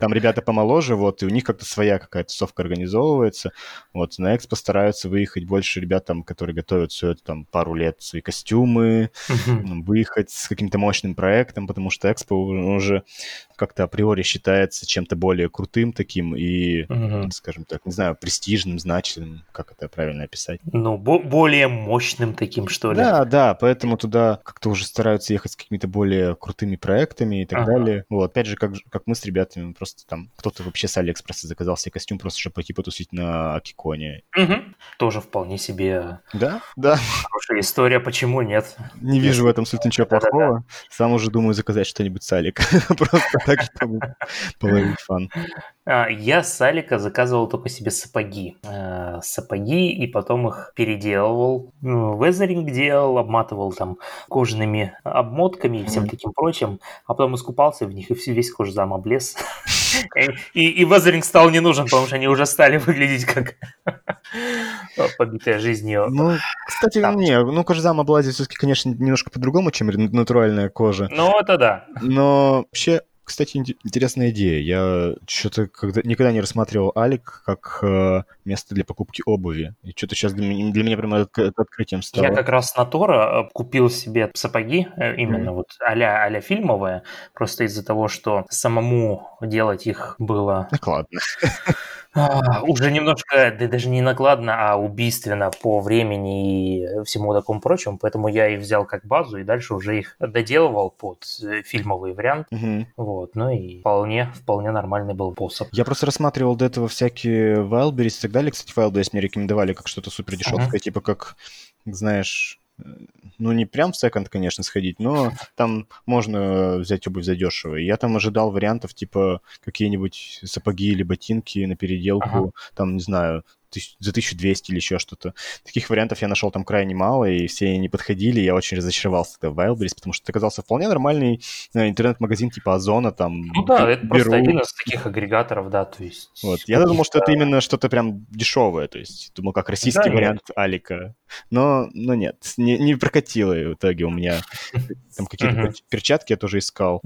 Там ребята помоложе, вот, и у них как-то своя какая-то тусовка организовывается. Вот, на экспо стараются выехать больше ребят, там, которые готовят все это там пару лет, свои костюмы, выехать с каким-то мощным проектом, потому что экспо уже как-то априори считается чем-то более крутым таким и, угу. скажем так, не знаю, престижным, значимым, как это правильно описать. Ну, бо- более мощным таким, что ли. Да, да, поэтому туда как-то уже стараются ехать с какими-то более крутыми проектами и так ага. далее. Вот, опять же, как, как мы с ребятами, просто там кто-то вообще с Алиэкспресса заказал себе костюм просто, чтобы пойти потусить на Акиконе. Угу. Тоже вполне себе... Да, да. Хорошая история, почему нет? Не вижу в этом суть ничего плохого. Сам уже думаю заказать что-нибудь с Алик. <laughs> Просто так, чтобы половить фан. А, я с Алика заказывал только себе сапоги. Э, сапоги, и потом их переделывал. Ну, везеринг делал, обматывал там кожаными обмотками и всем таким прочим. А потом искупался в них, и весь кожзам облез. И, и везеринг стал не нужен, потому что они уже стали выглядеть как <laughs> побитая жизнью. Ну, кстати, там. не, ну кожзам облазит все-таки, конечно, немножко по-другому, чем натуральная кожа. Ну, это да. Но вообще кстати, интересная идея. Я что-то когда, никогда не рассматривал Алик как э, место для покупки обуви. И что-то сейчас для меня, для меня прямо это, это открытием стало. Я как раз на Тора э, купил себе сапоги, э, именно mm-hmm. вот а-ля, а фильмовые, просто из-за того, что самому делать их было... Накладно. <laughs> А, уже немножко, да даже не накладно, а убийственно по времени и всему такому прочему, поэтому я их взял как базу и дальше уже их доделывал под э, фильмовый вариант. Угу. Вот, ну и вполне, вполне нормальный был способ. Я просто рассматривал до этого всякие Wildberries и так далее. Кстати, Wildberries мне рекомендовали как что-то супер дешевое, угу. типа как, знаешь, ну, не прям в секонд, конечно, сходить, но там можно взять обувь за дешево. И я там ожидал вариантов, типа, какие-нибудь сапоги или ботинки на переделку, ага. там, не знаю, за 1200 или еще что-то. Таких вариантов я нашел там крайне мало, и все не подходили. Я очень разочаровался тогда в Wildberries, потому что это оказался вполне нормальный э, интернет-магазин типа Озона. Там, ну да, это беру... просто один из таких агрегаторов, да, то есть... Вот. Я думал, что это именно что-то прям дешевое, то есть думал, как российский да, вариант нет. Алика. Но, но нет, не, не прокатило в итоге у меня. <laughs> Там какие-то перчатки я тоже искал.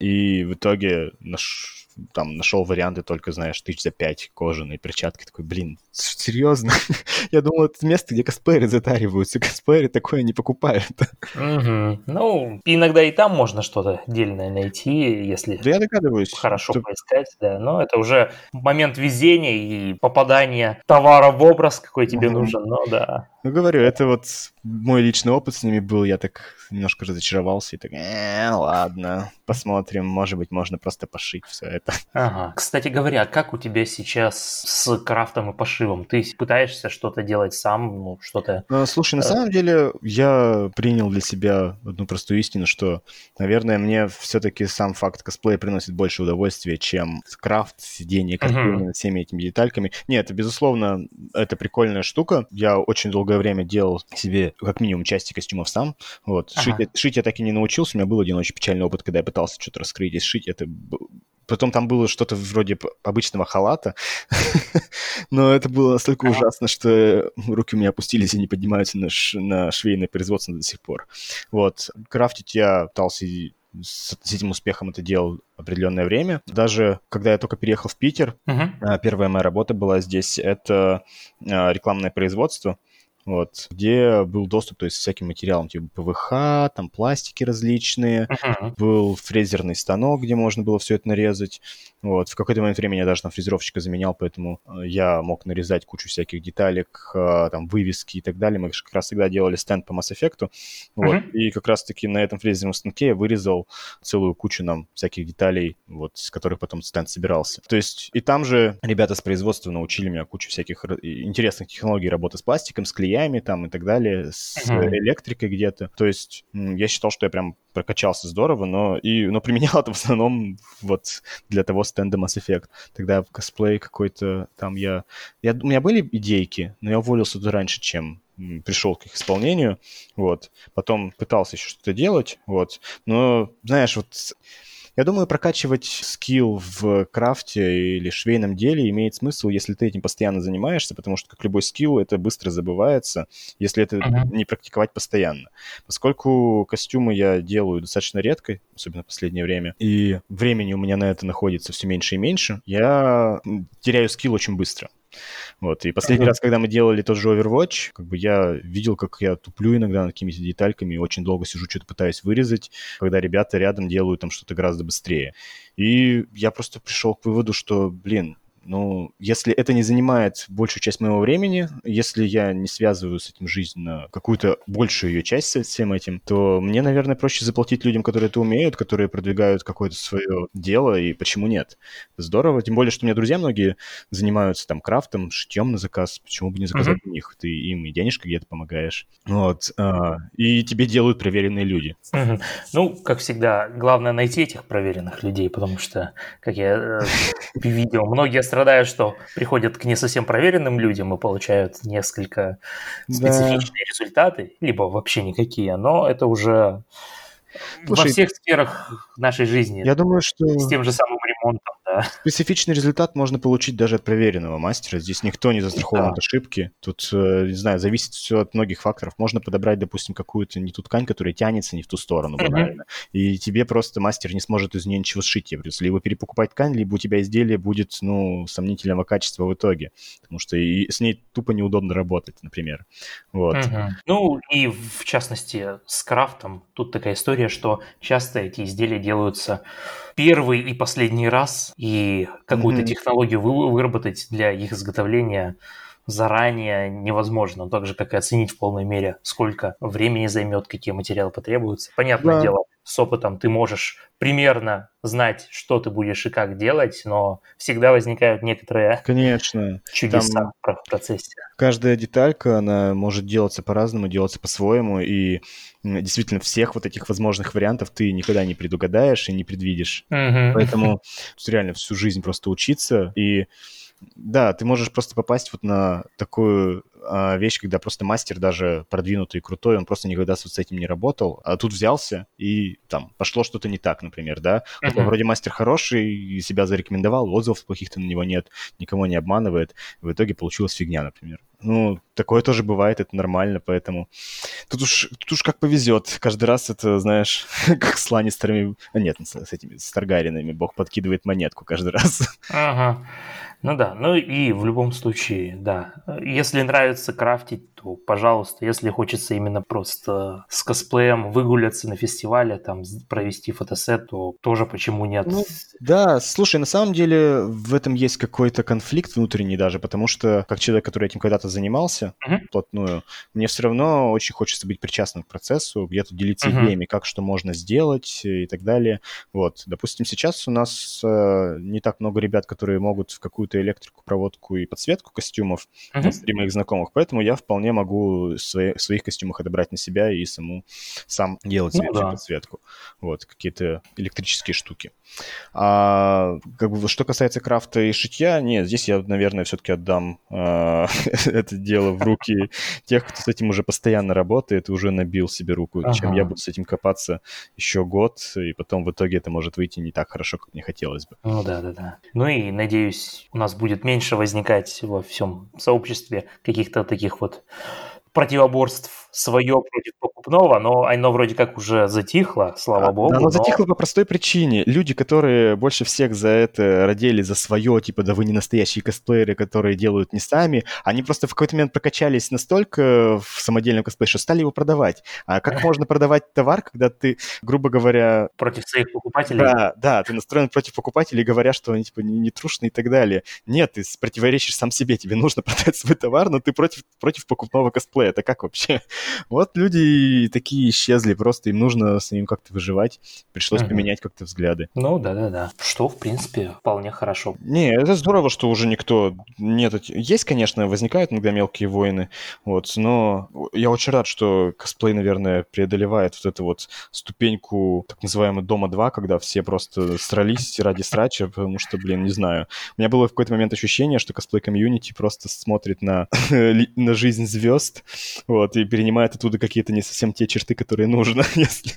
И в итоге наш там нашел варианты только, знаешь, тысяч за пять кожаные перчатки. Такой, блин, серьезно? <laughs> Я думал, это место, где косплееры затариваются. Косплееры такое не покупают. Угу. Ну, иногда и там можно что-то дельное найти, если да я догадываюсь, хорошо что... поискать, да. Но это уже момент везения и попадания товара в образ, какой тебе угу. нужен, но да. Ну, говорю, это вот мой личный опыт с ними был, я так немножко разочаровался и так, э, ладно, посмотрим, может быть, можно просто пошить все это. Ага. Кстати говоря, как у тебя сейчас с крафтом и пошивом? Ты пытаешься что-то делать сам, ну, что-то... Ну, слушай, на э, самом деле я принял для себя одну простую истину, что, наверное, мне все-таки сам факт косплея приносит больше удовольствия, чем крафт, сидение, косплея uh-huh. над всеми этими детальками. Нет, безусловно, это прикольная штука. Я очень долгое время делал себе как минимум части костюмов сам. Вот. Ага. Шить, шить я так и не научился. У меня был один очень печальный опыт, когда я пытался что-то раскрыть и сшить. Это Потом там было что-то вроде обычного халата, <laughs> но это было настолько ужасно, что руки у меня опустились и не поднимаются на, ш... на швейное производство до сих пор. Вот. Крафтить я пытался с, с этим успехом это делал определенное время. Даже когда я только переехал в Питер, uh-huh. первая моя работа была здесь, это а, рекламное производство вот, где был доступ, то есть, всяким материалам, типа ПВХ, там пластики различные, uh-huh. был фрезерный станок, где можно было все это нарезать, вот, в какой-то момент времени я даже там фрезеровщика заменял, поэтому э, я мог нарезать кучу всяких деталек, э, там, вывески и так далее, мы как раз всегда делали стенд по Mass Effect, вот, uh-huh. и как раз-таки на этом фрезерном станке я вырезал целую кучу нам всяких деталей, вот, с которых потом стенд собирался. То есть, и там же ребята с производства научили меня кучу всяких интересных технологий работы с пластиком, с клиентом, батареями там и так далее, с uh-huh. электрикой где-то. То есть я считал, что я прям прокачался здорово, но, и, но применял это в основном вот для того стенда Mass Effect. Тогда в косплей какой-то там я, я... У меня были идейки, но я уволился туда раньше, чем пришел к их исполнению, вот. Потом пытался еще что-то делать, вот. Но, знаешь, вот я думаю, прокачивать скилл в крафте или швейном деле имеет смысл, если ты этим постоянно занимаешься, потому что, как любой скилл, это быстро забывается, если это uh-huh. не практиковать постоянно. Поскольку костюмы я делаю достаточно редко, особенно в последнее время, и времени у меня на это находится все меньше и меньше, я теряю скилл очень быстро. Вот, и последний uh-huh. раз, когда мы делали тот же Overwatch, как бы я видел, как я туплю иногда над какими-то детальками, и очень долго сижу, что-то пытаюсь вырезать, когда ребята рядом делают там что-то гораздо быстрее. И я просто пришел к выводу, что, блин, ну, если это не занимает большую часть моего времени, если я не связываю с этим жизнь на какую-то большую ее часть с всем этим, то мне, наверное, проще заплатить людям, которые это умеют, которые продвигают какое-то свое дело, и почему нет? Здорово, тем более, что у меня друзья многие занимаются там крафтом, шитьем на заказ, почему бы не заказать uh-huh. у них? Ты им и денежка где-то помогаешь. Вот. А, и тебе делают проверенные люди. Uh-huh. Ну, как всегда, главное найти этих проверенных людей, потому что, как я э, видел, многие страдают, что приходят к не совсем проверенным людям и получают несколько специфичные да. результаты, либо вообще никакие, но это уже Слушай, во всех сферах нашей жизни. Я думаю, что... С тем же самым ремонтом да. Специфичный результат можно получить даже от проверенного мастера. Здесь никто не застрахован да. от ошибки. Тут, э, не знаю, зависит все от многих факторов. Можно подобрать, допустим, какую-то не ту ткань, которая тянется не в ту сторону, банально. Mm-hmm. И тебе просто мастер не сможет из нее ничего сшить. Я либо перепокупать ткань, либо у тебя изделие будет, ну, сомнительного качества в итоге. Потому что и с ней тупо неудобно работать, например. Вот. Mm-hmm. Ну, и в частности с крафтом тут такая история, что часто эти изделия делаются первый и последний раз, и какую-то mm-hmm. технологию вы, выработать для их изготовления заранее невозможно, так же, как и оценить в полной мере, сколько времени займет, какие материалы потребуются. Понятное да. дело, с опытом ты можешь примерно знать, что ты будешь и как делать, но всегда возникают некоторые Конечно. чудеса Там в процессе. Каждая деталька, она может делаться по-разному, делаться по-своему, и действительно всех вот этих возможных вариантов ты никогда не предугадаешь и не предвидишь. Угу. Поэтому реально всю жизнь просто учиться и да, ты можешь просто попасть вот на такую вещь, когда просто мастер даже продвинутый и крутой, он просто никогда с, вот с этим не работал, а тут взялся и там пошло что-то не так, например, да. Uh-huh. Вроде мастер хороший, и себя зарекомендовал, отзывов плохих-то на него нет, никого не обманывает, в итоге получилась фигня, например. Ну, такое тоже бывает, это нормально, поэтому тут уж, тут уж как повезет. Каждый раз это, знаешь, <laughs> как с Ланнистерами... А нет, с этими, с Таргаринами. Бог подкидывает монетку каждый раз. <laughs> Ага. Ну да, ну и в любом случае, да. Если нравится крафтить, то, пожалуйста, если хочется именно просто с косплеем выгуляться на фестивале, там провести фотосет, то тоже почему нет? Ну, да, слушай, на самом деле в этом есть какой-то конфликт внутренний даже, потому что как человек, который этим когда-то занимался uh-huh. плотную, мне все равно очень хочется быть причастным к процессу, где-то делиться uh-huh. идеями, как что можно сделать и так далее. Вот, допустим, сейчас у нас э, не так много ребят, которые могут в какую-то электрику, проводку и подсветку костюмов uh-huh. среди моих знакомых, поэтому я вполне вполне могу свои, в своих костюмах отобрать на себя и саму сам делать ну, да. подсветку. Вот, какие-то электрические штуки. А как бы что касается крафта и шитья, нет, здесь я, наверное, все-таки отдам э, <laughs> это дело в руки тех, кто с этим уже постоянно работает и уже набил себе руку, ага. чем я буду с этим копаться еще год, и потом в итоге это может выйти не так хорошо, как мне хотелось бы. Ну да, да, да. Ну и надеюсь, у нас будет меньше возникать во всем сообществе каких-то таких вот противоборств свое против покупного, но оно вроде как уже затихло, слава а, богу. Оно но... затихло по простой причине. Люди, которые больше всех за это родили, за свое, типа, да вы не настоящие косплееры, которые делают не сами, они просто в какой-то момент прокачались настолько в самодельном косплее, что стали его продавать. А как <laughs> можно продавать товар, когда ты, грубо говоря... Против своих покупателей? Да, да, ты настроен против покупателей, говоря, что они, типа, не, не трушные и так далее. Нет, ты противоречишь сам себе, тебе нужно <laughs> продать свой товар, но ты против, против покупного косплея. Это как вообще? Вот люди такие исчезли, просто им нужно с ним как-то выживать. Пришлось Мгм. поменять как-то взгляды. Ну, да-да-да. Что, в принципе, вполне хорошо. Не, это здорово, что уже никто... Нет, есть, конечно, возникают иногда мелкие войны, вот, но я очень рад, что косплей, наверное, преодолевает вот эту вот ступеньку так называемого Дома 2, когда все просто срались ради срача, потому что, блин, не знаю. У меня было в какой-то момент ощущение, что косплей-комьюнити просто смотрит на, <laughs> на жизнь звезд, вот, и перенимает оттуда какие-то не совсем те черты, которые нужно, <laughs> если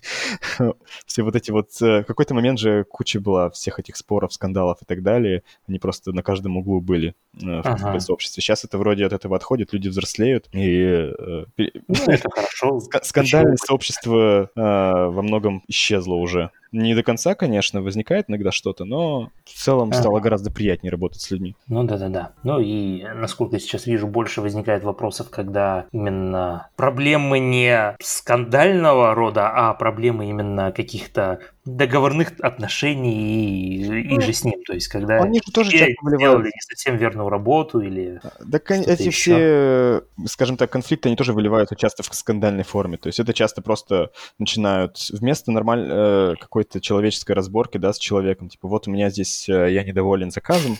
все вот эти вот... э, В какой-то момент же куча была всех этих споров, скандалов и так далее. Они просто на каждом углу были э, в Ага. косплей-сообществе. Сейчас это вроде от этого отходит, люди взрослеют, и э, Ну, это хорошо. ска- скандальное сообщество во многом исчезло уже. Не до конца, конечно, возникает иногда что-то, но в целом Ага. стало гораздо приятнее работать с людьми. Ну да, да, да. Ну и насколько я сейчас вижу, больше возникает вопросов, когда именно проблемы не скандального рода, а проблемы именно каких-то договорных отношений и, и же с ним. То есть, когда Они же тоже выливают не совсем верную работу или... Да, эти еще? все, скажем так, конфликты, они тоже выливаются часто в скандальной форме. То есть это часто просто начинают вместо нормальной какой-то человеческой разборки, да, с человеком, типа, вот у меня здесь, э, я недоволен заказом,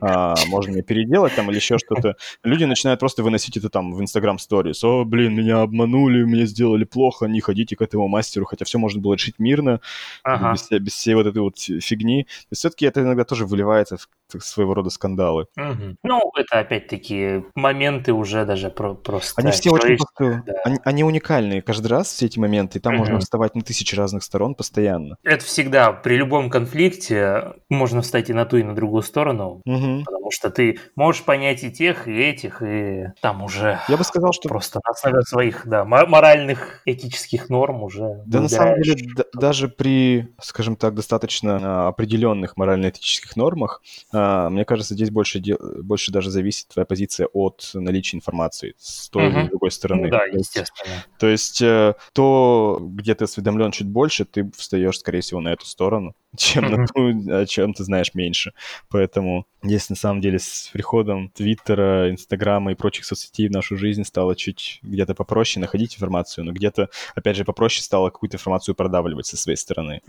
а, можно мне переделать там или еще что-то. Люди начинают просто выносить это там в Instagram Stories. О, блин, меня обманули, мне сделали плохо, не ходите к этому мастеру, хотя все можно было решить мирно, Ага. без, всей- без всей вот этой вот фигни. То есть все-таки это иногда тоже выливается в своего рода скандалы. Мгм. Ну, это опять-таки моменты уже даже про- просто... Они все очень просто... да. Они, они уникальные каждый раз, все эти моменты, и там можно Мгм. вставать на тысячи разных сторон постоянно. Это всегда при любом конфликте можно встать и на ту, и на другую сторону, Мгм. потому что ты можешь понять и тех, и этих, и там уже Я бы сказал, что... просто на основе своих, да, мо- моральных, этических норм уже Да, на самом деле, даже при, скажем так, достаточно а, определенных морально-этических нормах, а, мне кажется, здесь больше, больше даже зависит твоя позиция от наличия информации с той или Мгм. другой стороны. Ну да, естественно. То есть э, то, где ты осведомлен чуть больше, ты встаешь, скорее всего, на эту сторону, <laughs> чем на ту, о чем ты знаешь меньше. Поэтому здесь, на самом деле, с приходом Твиттера, Инстаграма и прочих соцсетей в нашу жизнь стало чуть где-то попроще находить информацию, но где-то, опять же, попроще стало какую-то информацию продавливать со своей стороны.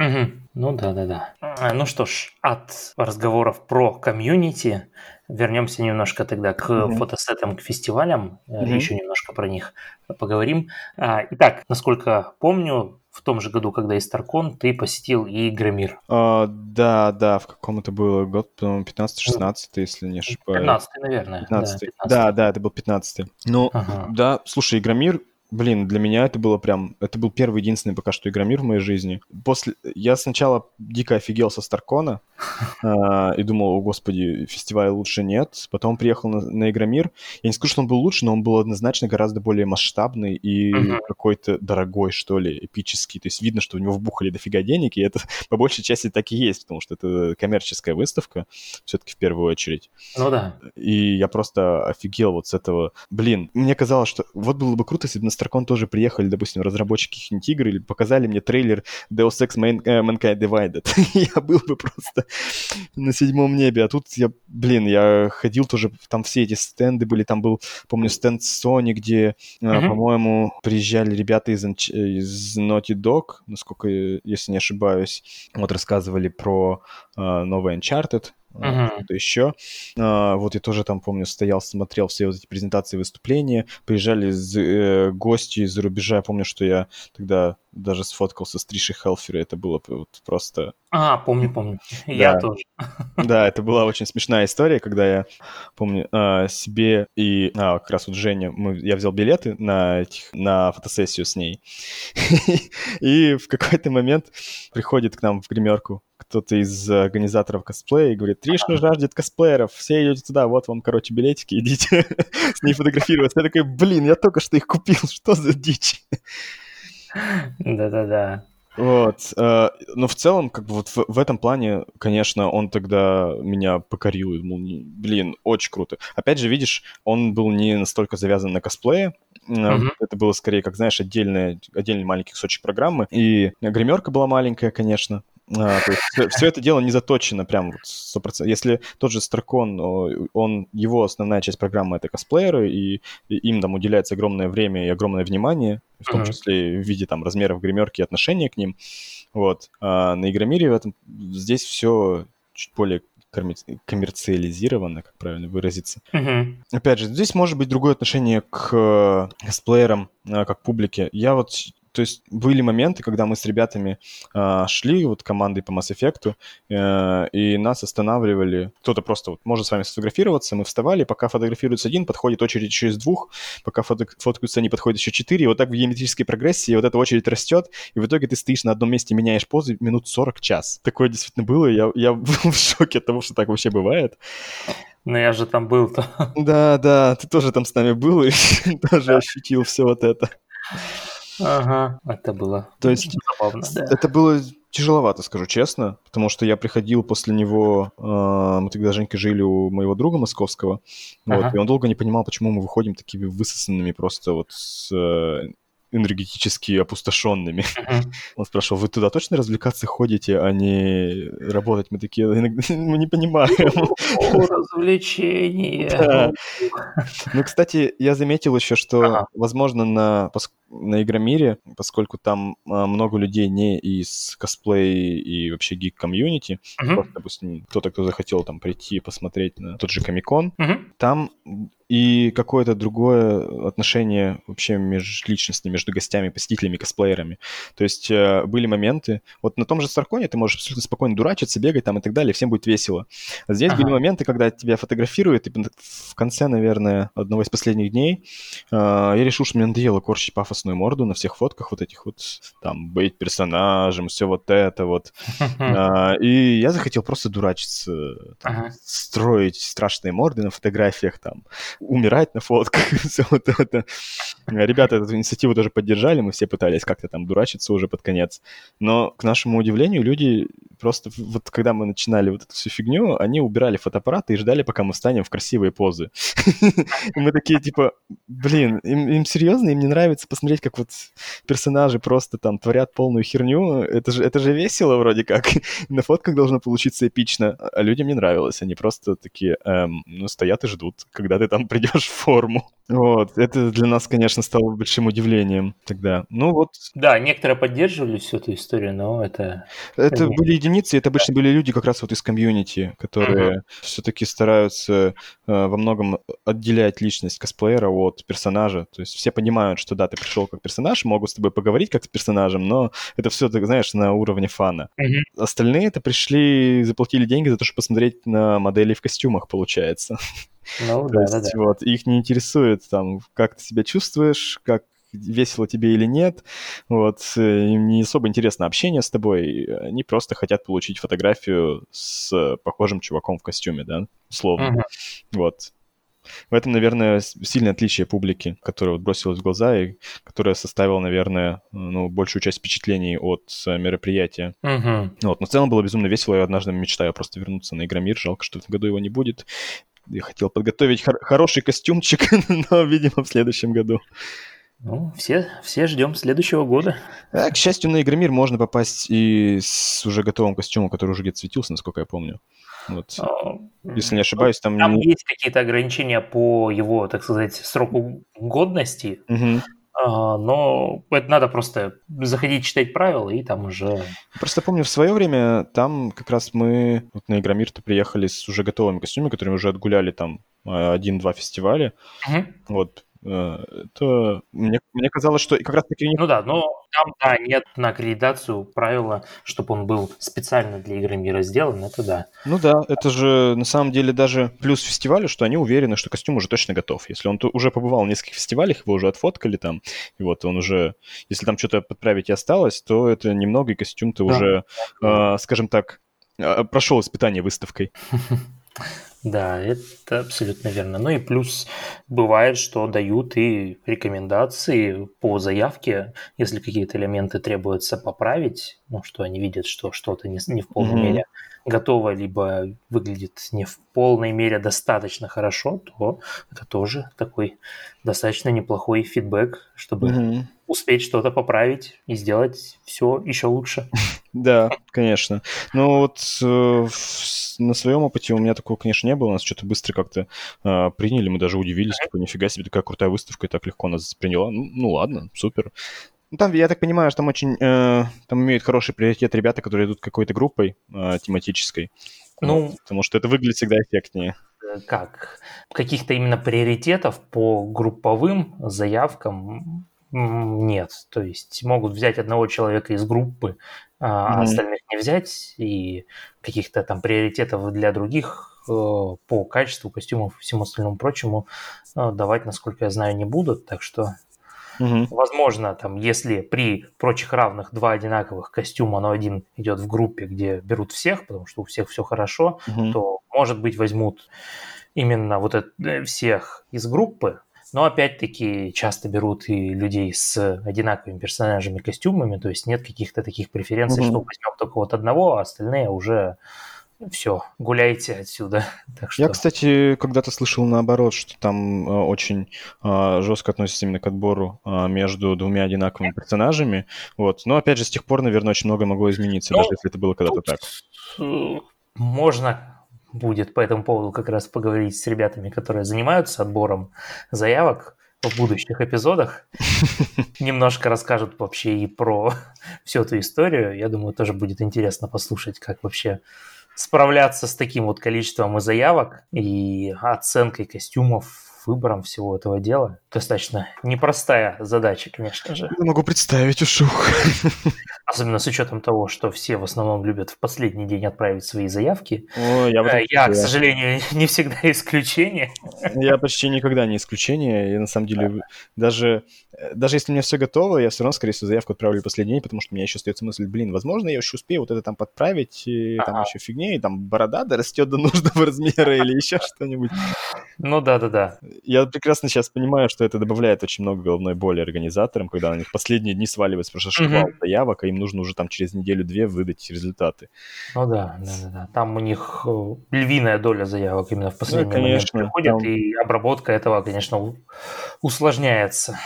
Ну да, да, да. А, Ну что ж, от разговоров про комьюнити вернемся немножко тогда к Мгм. фотосетам, к фестивалям, Мгм. еще немножко про них поговорим. А, Итак, насколько помню, в том же году, когда и Старкон, ты посетил и Громир. А, да, да, в каком это было год, по-моему, 15-16, если не ошибаюсь. 15 наверное. 15 Да, Да, да, это был 15 Ну, Ага. да, слушай, Игромир, блин, для меня это было прям... Это был первый, единственный пока что Игромир в моей жизни. После... Я сначала дико офигел со Старкона <laughs> а, и думал, о господи, фестиваля лучше нет. Потом приехал на, на Игромир. Я не скажу, что он был лучше, но он был однозначно гораздо более масштабный и Мгм. какой-то дорогой, что ли, эпический. То есть видно, что в него вбухали дофига денег, и это <laughs> по большей части так и есть, потому что это коммерческая выставка, все-таки в первую очередь. Ну да. И я просто офигел вот с этого. Блин, мне казалось, что вот было бы круто, если бы на Старкон тоже приехали, допустим, разработчики каких-нибудь игр или показали мне трейлер Deus Ex Man- э, Mankind Divided. <laughs> я был бы просто на седьмом небе. А тут я, блин, я ходил тоже, там все эти стенды были, там был, помню, стенд Sony, где, Мгм. по-моему, приезжали ребята из, из Naughty Dog, насколько, если не ошибаюсь. Вот рассказывали про э, новый Uncharted, Мгм. что-то еще. А, вот я тоже там, помню, стоял, смотрел все вот эти презентации, выступления. Приезжали э, гости из-за рубежа. Я помню, что я тогда даже сфоткался с Тришей Хелфера. Это было вот просто... А, помню, помню. Я Да. тоже. Да, это была очень смешная история, когда я, помню, а, себе и а, как раз вот Женя, мы, я взял билеты на, этих, на фотосессию с ней. <laughs> И в какой-то момент приходит к нам в гримерку кто-то из организаторов косплея и говорит, Тришна жаждет косплееров, все идете туда, вот вам, короче, билетики, идите <laughs> с ней фотографироваться. Я такой, блин, я только что их купил, <laughs> что за дичь? Да-да-да. Вот. э, Но в целом, как бы вот в, этом плане, конечно, он тогда меня покорил. думал, «Не- блин, очень круто. Опять же, видишь, он был не настолько завязан на косплее. Мгм. Это было скорее, как знаешь, отдельная, отдельный маленький кусочек программы. И гримерка была маленькая, конечно. А, то есть все, все это дело не заточено прям вот 100%. Если тот же Старкон, он, его основная часть программы — это косплееры, и, и им там уделяется огромное время и огромное внимание, в том uh-huh. числе в виде там размеров гримерки и отношения к ним. Вот. А на Игромире в этом, здесь все чуть более коммерциализировано, как правильно выразиться. Uh-huh. Опять же, здесь может быть другое отношение к э, косплеерам, э, как к публике. Я вот то есть были моменты, когда мы с ребятами э, шли, вот командой по Mass Effect, э, и нас останавливали. Кто-то просто вот может с вами сфотографироваться, мы вставали, пока фотографируется один, подходит очередь еще из двух, пока фото фоткаются они, подходят еще четыре, и вот так в геометрической прогрессии вот эта очередь растет, и в итоге ты стоишь на одном месте, меняешь позы минут 40 час. Такое действительно было, я, я <laughs> был в шоке от того, что так вообще бывает. Но я же там был-то. Да, да, ты тоже там с нами был и <laughs> тоже ощутил все вот это. Ага, это было То есть забавно, да. Это было тяжеловато, скажу честно, потому что я приходил после него, э, мы тогда Женька жили у моего друга московского, ага. вот, и он долго не понимал, почему мы выходим такими высосанными просто вот с э, энергетически опустошенными. Uh-huh. Он спрашивал, вы туда точно развлекаться ходите, а не работать? Мы такие, <laughs> мы не понимаем. Развлечение. Ну, кстати, я заметил еще, что, возможно, на на Игромире, поскольку там а, много людей не из косплей и вообще гик-комьюнити, uh-huh. просто, допустим, кто-то, кто захотел там прийти посмотреть на тот же Комикон, uh-huh. там и какое-то другое отношение вообще межличностное между гостями, посетителями, косплеерами. То есть э, были моменты, вот на том же Старконе ты можешь абсолютно спокойно дурачиться, бегать там и так далее, всем будет весело. А здесь ага. были моменты, когда тебя фотографируют, и в конце, наверное, одного из последних дней э, я решил, что мне надоело корчить пафосную морду на всех фотках вот этих вот, там, быть персонажем, все вот это вот. Э, и я захотел просто дурачиться, строить страшные морды на фотографиях, там, умирать на фотках, <laughs> все вот это. Ребята эту инициативу тоже поддержали, мы все пытались как-то там дурачиться уже под конец. Но, к нашему удивлению, люди просто вот когда мы начинали вот эту всю фигню, они убирали фотоаппараты и ждали, пока мы встанем в красивые позы. <laughs> Мы такие, типа, блин, им серьезно, им не нравится посмотреть, как вот персонажи просто там творят полную херню. Это же, это же весело вроде как. <laughs> На фотках должно получиться эпично. А людям не нравилось. Они просто такие, эм, ну, стоят и ждут, когда ты там <laughs> придешь в форму. Вот, это для нас, конечно, стало большим удивлением тогда. Ну вот. Да, некоторые поддерживали всю эту историю, но это... Это Конечно. были единицы, это обычно были люди как раз вот из комьюнити, которые uh-huh. все-таки стараются э, во многом отделять личность косплеера от персонажа. То есть все понимают, что да, ты пришел как персонаж, могут с тобой поговорить как с персонажем, но это все, ты знаешь, на уровне фана. Uh-huh. Остальные это пришли, заплатили деньги за то, чтобы посмотреть на модели в костюмах, получается. Ну, <laughs> да, есть, да, да. Вот, их не интересует, там, как ты себя чувствуешь, как весело тебе или нет. Вот, э, им не особо интересно общение с тобой. Они просто хотят получить фотографию с похожим чуваком в костюме, да, условно. Uh-huh. Вот. В этом, наверное, сильное отличие публики, которое вот бросилось в глаза и которое составило, наверное, ну, большую часть впечатлений от э, мероприятия. Uh-huh. Вот, но в целом было безумно весело. Я однажды мечтаю просто вернуться на Игромир. Жалко, что в этом году его не будет. Я хотел подготовить хор- хороший костюмчик, <laughs> но, видимо, в следующем году. Ну, все, все ждем следующего года. А, к счастью, на Игромир можно попасть и с уже готовым костюмом, который уже где-то светился, насколько я помню. Вот. А, Если не ошибаюсь, там... Там есть какие-то ограничения по его, так сказать, сроку годности. Угу. Но это надо просто заходить, читать правила, и там уже... Просто помню, в свое время там как раз мы вот на Игромир-то приехали с уже готовыми костюмами, которыми уже отгуляли там а, один-два фестиваля. Угу. Вот, это мне, мне казалось, что как раз таки... Ну да, но там, да, нет на аккредитацию правила, чтобы он был специально для игры мира сделан, это да. Ну да, это же на самом деле даже плюс фестиваля, что они уверены, что костюм уже точно готов. Если он уже побывал в нескольких фестивалях, его уже отфоткали там, и вот он уже... Если там что-то подправить и осталось, то это немного, и костюм-то да. уже, э, скажем так, э, прошел испытание выставкой. <laughs> Да, это абсолютно верно. Ну и плюс бывает, что дают и рекомендации по заявке, если какие-то элементы требуется поправить, ну что они видят, что что-то не, не в полной mm-hmm. мере готово, либо выглядит не в полной мере достаточно хорошо, то это тоже такой достаточно неплохой фидбэк, чтобы mm-hmm. успеть что-то поправить и сделать все еще лучше. <laughs> Да, конечно. Но вот э, на своем опыте у меня такого, конечно, не было. Нас что-то быстро как-то э, приняли, мы даже удивились, типа, нифига себе, такая крутая выставка, и так легко нас приняла. Ну, ну ладно, супер. Ну, там, я так понимаю, что там очень, э, там имеют хороший приоритет ребята, которые идут какой-то группой э, тематической. Ну, вот, потому что это выглядит всегда эффектнее. Э, как? Каких-то именно приоритетов по групповым заявкам нет. То есть могут взять одного человека из группы, а mm-hmm. остальных не взять, и каких-то там приоритетов для других э, по качеству костюмов и всему остальному прочему э, давать, насколько я знаю, не будут. Так что Угу. Возможно, там, если при прочих равных два одинаковых костюма, но один идет в группе, где берут всех, потому что у всех все хорошо, угу. то, может быть, возьмут именно вот это, э, всех из группы, но опять-таки часто берут и людей с одинаковыми персонажами, костюмами, то есть нет каких-то таких преференций, mm что возьмем только вот одного, а остальные уже все, гуляйте отсюда. <laughs> Так что... Я, кстати, когда-то слышал наоборот, что там э, очень э, жестко относятся именно к отбору э, между двумя одинаковыми персонажами. Вот. Но опять же, с тех пор, наверное, очень много могло измениться, ну, даже если это было когда-то так. Э, можно будет по этому поводу как раз поговорить с ребятами, которые занимаются отбором заявок в будущих эпизодах. <laughs> Немножко расскажут вообще и про всю эту историю. Я думаю, тоже будет интересно послушать, как вообще справляться с таким вот количеством заявок и оценкой костюмов, выбором всего этого дела. Достаточно непростая задача, конечно же. Я могу представить, ушух. Особенно с учетом того, что все в основном любят в последний день отправить свои заявки. О, я, э, я к сожалению, <laughs> не всегда исключение. Я почти никогда не исключение. И на самом деле даже Э, даже если у меня все готово, я все равно, скорее всего, заявку отправлю последний день, потому что у меня еще остается мысль, блин, возможно, я еще успею вот это там подправить, и там еще фигня, и там борода дорастет до нужного <laughs> размера или еще что-нибудь. Ну да-да-да. Я прекрасно сейчас понимаю, что это добавляет очень много головной боли организаторам, когда на них последние дни сваливается просто шквал заявок, а им нужно уже там через неделю-две выдать результаты. Ну да, да-да-да. Там у них э, львиная доля заявок именно в последний ну, конечно, момент приходит, там... и обработка этого, конечно, усложняется.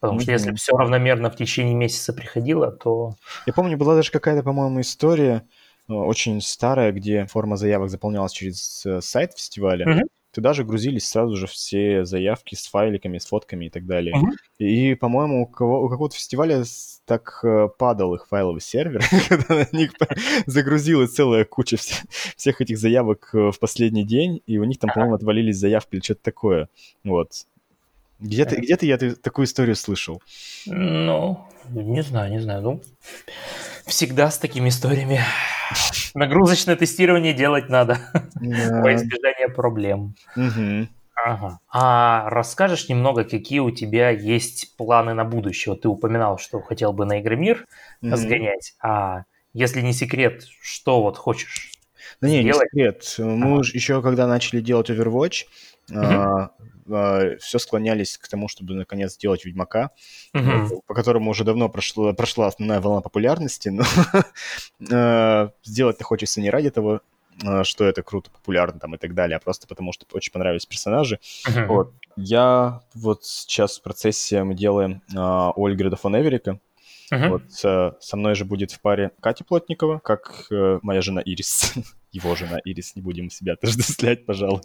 Потому mm-hmm. что если все равномерно в течение месяца приходило, то... Я помню, была даже какая-то, по-моему, история э, очень старая, где форма заявок заполнялась через э, сайт фестиваля. Mm-hmm. Туда же грузились сразу же все заявки с файликами, с фотками и так далее. Mm-hmm. И, по-моему, у, кого, у какого-то фестиваля так э, падал их файловый сервер, <laughs> когда на них загрузилась целая куча всех этих заявок в последний день, и у них там, по-моему, отвалились заявки или что-то такое. Вот. Где-то где я такую историю слышал? Ну, не знаю, не знаю. Ну, всегда с такими историями нагрузочное тестирование делать надо да. во избежание проблем. Угу. Ага. А расскажешь немного, какие у тебя есть планы на будущее? Ты упоминал, что хотел бы на Игромир сгонять. А если не секрет, что вот хочешь? Да не, не секрет. Мы ага. еще когда начали делать Overwatch, mm э, все склонялись к тому, чтобы наконец сделать Ведьмака, угу. по которому уже давно прошло, прошла основная волна популярности, но <laughs> э, сделать-то хочется не ради того, э, что это круто, популярно там и так далее, а просто потому, что очень понравились персонажи. Вот. Я вот сейчас в процессе мы делаем uh, Ольгреда фон Эверика. Uh-huh. Вот со мной же будет в паре Катя Плотникова, как uh, моя жена Ирис. <laughs> его жена Ирис, не будем себя отождествлять, пожалуй.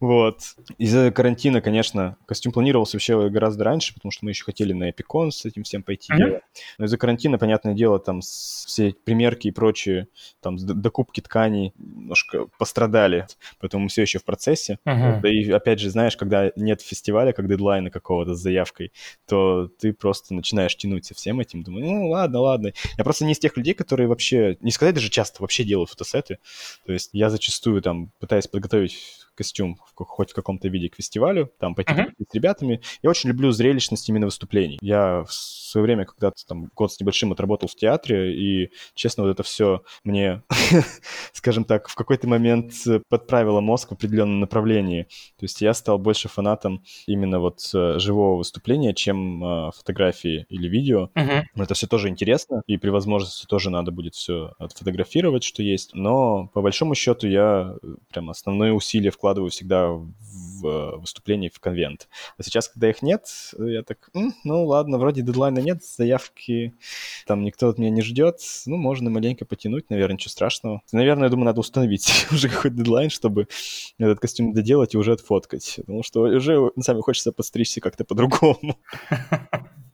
Вот. Из-за карантина, конечно, костюм планировался вообще гораздо раньше, потому что мы еще хотели на Эпикон с этим всем пойти mm-hmm. Но из-за карантина, понятное дело, там все примерки и прочие, там докупки тканей немножко пострадали, поэтому мы все еще в процессе. Mm-hmm. Да и опять же, знаешь, когда нет фестиваля, как дедлайна какого-то с заявкой, то ты просто начинаешь тянуть со всем этим, думаю, ну ладно, ладно. Я просто не из тех людей, которые вообще, не сказать даже часто, вообще делают фотосеты. То есть я зачастую там пытаюсь подготовить костюм хоть в каком-то виде к фестивалю, там пойти uh-huh. с ребятами. Я очень люблю зрелищность именно выступлений. Я в свое время когда-то там год с небольшим отработал в театре, и, честно, вот это все мне, <laughs> скажем так, в какой-то момент подправило мозг в определенном направлении. То есть я стал больше фанатом именно вот э, живого выступления, чем э, фотографии или видео. Uh-huh. Это все тоже интересно, и при возможности тоже надо будет все отфотографировать, что есть. Но по большому счету я э, прям основные усилия вкладываю вкладываю всегда в выступлении в конвент. А сейчас, когда их нет, я так, ну ладно, вроде дедлайна нет, заявки там никто от меня не ждет, ну, можно маленько потянуть, наверное, ничего страшного. Наверное, я думаю, надо установить <laughs> уже какой-то дедлайн, чтобы этот костюм доделать и уже отфоткать, потому что уже, деле, хочется подстричься как-то по-другому. <laughs>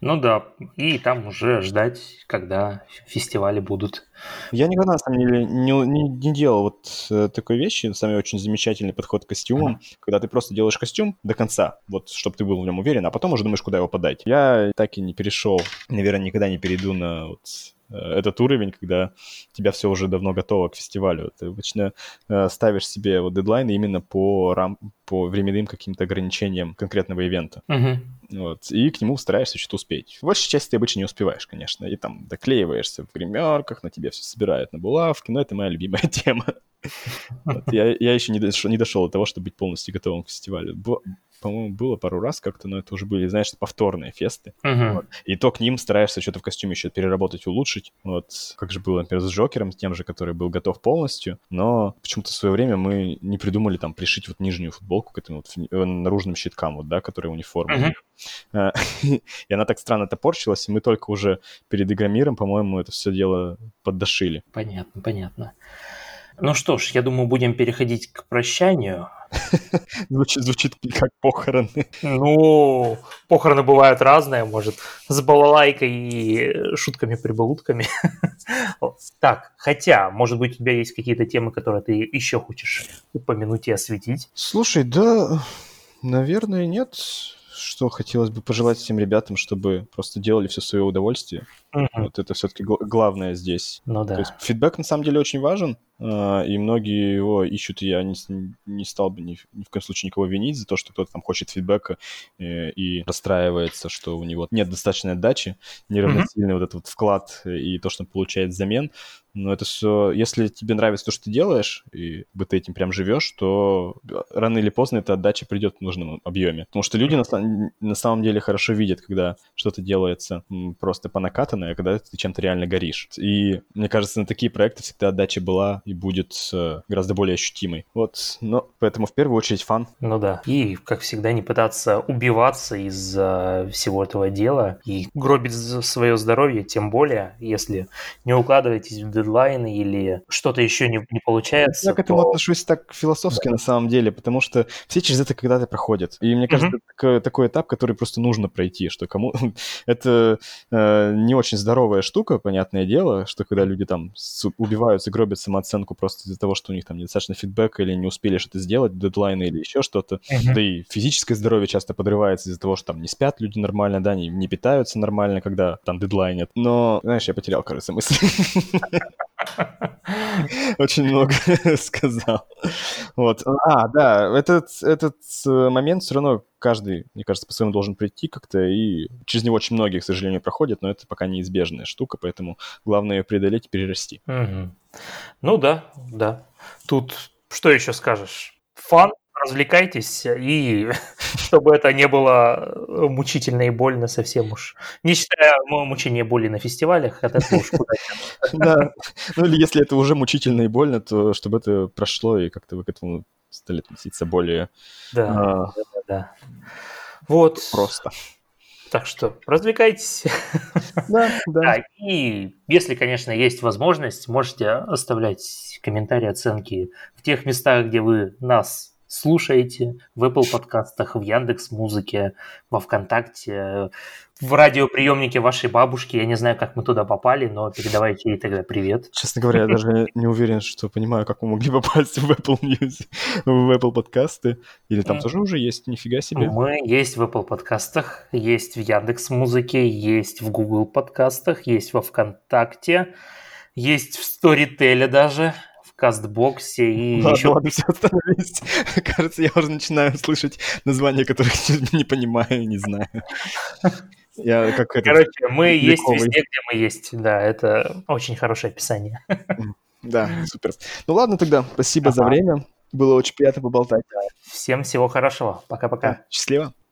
Ну да, и там уже ждать, когда фестивали будут. Я никогда, на самом деле, не, не, не делал вот э, такой вещи. Деле, очень замечательный подход к костюмам, uh-huh. когда ты просто делаешь костюм до конца, вот, чтобы ты был в нем уверен, а потом уже думаешь, куда его подать. Я так и не перешел, наверное, никогда не перейду на вот Э, этот уровень, когда у тебя все уже давно готово к фестивалю. Ты обычно э, ставишь себе вот дедлайны именно по, рам... по временным каким-то ограничениям конкретного ивента. Uh-huh. Вот, и к нему стараешься что-то успеть. В большей части ты обычно не успеваешь, конечно, и там доклеиваешься в гримерках, на тебе все собирают на булавки, но это моя любимая <laughs> тема. Я, я еще не дошел, не дошел до того, чтобы быть полностью готовым к фестивалю по-моему, было пару раз как-то, но это уже были, знаешь, повторные фесты. Uh-huh. Вот. И то к ним стараешься что-то в костюме еще переработать, улучшить. Вот как же было, например, с Джокером, тем же, который был готов полностью, но почему-то в свое время мы не придумали там пришить вот нижнюю футболку к этим вот э, наружным щиткам, вот, да, которые униформы. Uh-huh. <laughs> И она так странно топорщилась, и мы только уже перед Игромиром, по-моему, это все дело поддошили. Понятно, понятно. Ну что ж, я думаю, будем переходить к прощанию. <laughs> Звучит, звучит как похороны. Ну, похороны бывают разные, может, с балалайкой и шутками-прибаутками. <laughs> Так, хотя, может быть, у тебя есть какие-то темы, которые ты еще хочешь упомянуть и осветить? Слушай, да, наверное, нет что хотелось бы пожелать всем ребятам, чтобы просто делали все свое удовольствие. Uh-huh. Вот это все-таки главное здесь. Ну да. То есть фидбэк на самом деле очень важен, и многие его ищут, и я не, не стал бы ни, ни в коем случае никого винить за то, что кто-то там хочет фидбэка и, э, и расстраивается, что у него нет достаточной отдачи, неравносильный mm-hmm. вот этот вот вклад и то, что он получает взамен. Но это все, если тебе нравится то, что ты делаешь, и бы ты этим прям живешь, то рано или поздно эта отдача придет в нужном объеме. Потому что люди на, на самом деле хорошо видят, когда что-то делается просто по накатанной, а когда ты чем-то реально горишь. И мне кажется, на такие проекты всегда отдача была и будет э, гораздо более ощутимой. Вот, но поэтому в первую очередь фан. Ну да. И, как всегда, не пытаться убиваться из-за всего этого дела и гробить свое здоровье, тем более, если не укладываетесь в дедлайны или что-то еще не, не получается. Я к этому то... отношусь так философски да. на самом деле, потому что все через это когда-то проходят. И мне кажется, mm-hmm. это такой этап, который просто нужно пройти, что кому... <laughs> это э, не очень здоровая штука, понятное дело, что когда люди там убиваются, гробят самооценку, оценку просто из-за того, что у них там недостаточно фидбэка или не успели что-то сделать, дедлайны или еще что-то. Uh-huh. Да и физическое здоровье часто подрывается из-за того, что там не спят люди нормально, да, не, не питаются нормально, когда там дедлайнят. Но, знаешь, я потерял, кажется, мысль. <laughs> <laughs> Очень много <laughs> сказал. Вот. А, да, этот, этот э, момент все равно каждый, мне кажется, по-своему должен прийти как-то, и через него очень многие, к сожалению, проходят, но это пока неизбежная штука, поэтому главное ее преодолеть и перерасти. Угу. Ну да, да. Тут что еще скажешь? Фан, развлекайтесь, и <laughs> чтобы это не было мучительно и больно совсем уж. Не считая мучения боли на фестивалях, от этого уж куда <laughs> Да, ну или если это уже мучительно и больно, то чтобы это прошло, и как-то вы к этому стали относиться более... Да, а, да, да. Вот. Просто. Так что развлекайтесь. <laughs> Да, да. да. И если, конечно, есть возможность, можете оставлять комментарии, оценки в тех местах, где вы нас слушаете, в Apple подкастах, в Яндекс Музыке, во Вконтакте, в радиоприемнике вашей бабушки. Я не знаю, как мы туда попали, но передавайте ей тогда привет. Честно говоря, я даже не уверен, что понимаю, как мы могли попасть в Apple Music, в Apple подкасты. Или там тоже уже есть, нифига себе. Мы есть в Apple подкастах, есть в Яндекс Музыке, есть в Google подкастах, есть во Вконтакте, есть в Storytel даже кастбоксе и ладно, еще... Ладно, все, остановись. <laughs> Кажется, я уже начинаю слышать названия, которых не понимаю, не знаю. Я как Короче, это, мы вековый. есть везде, где мы есть. Да, это очень хорошее описание. Да, супер. Ну ладно тогда, спасибо ага. за время. Было очень приятно поболтать. Всем всего хорошего. Пока-пока. Да, счастливо.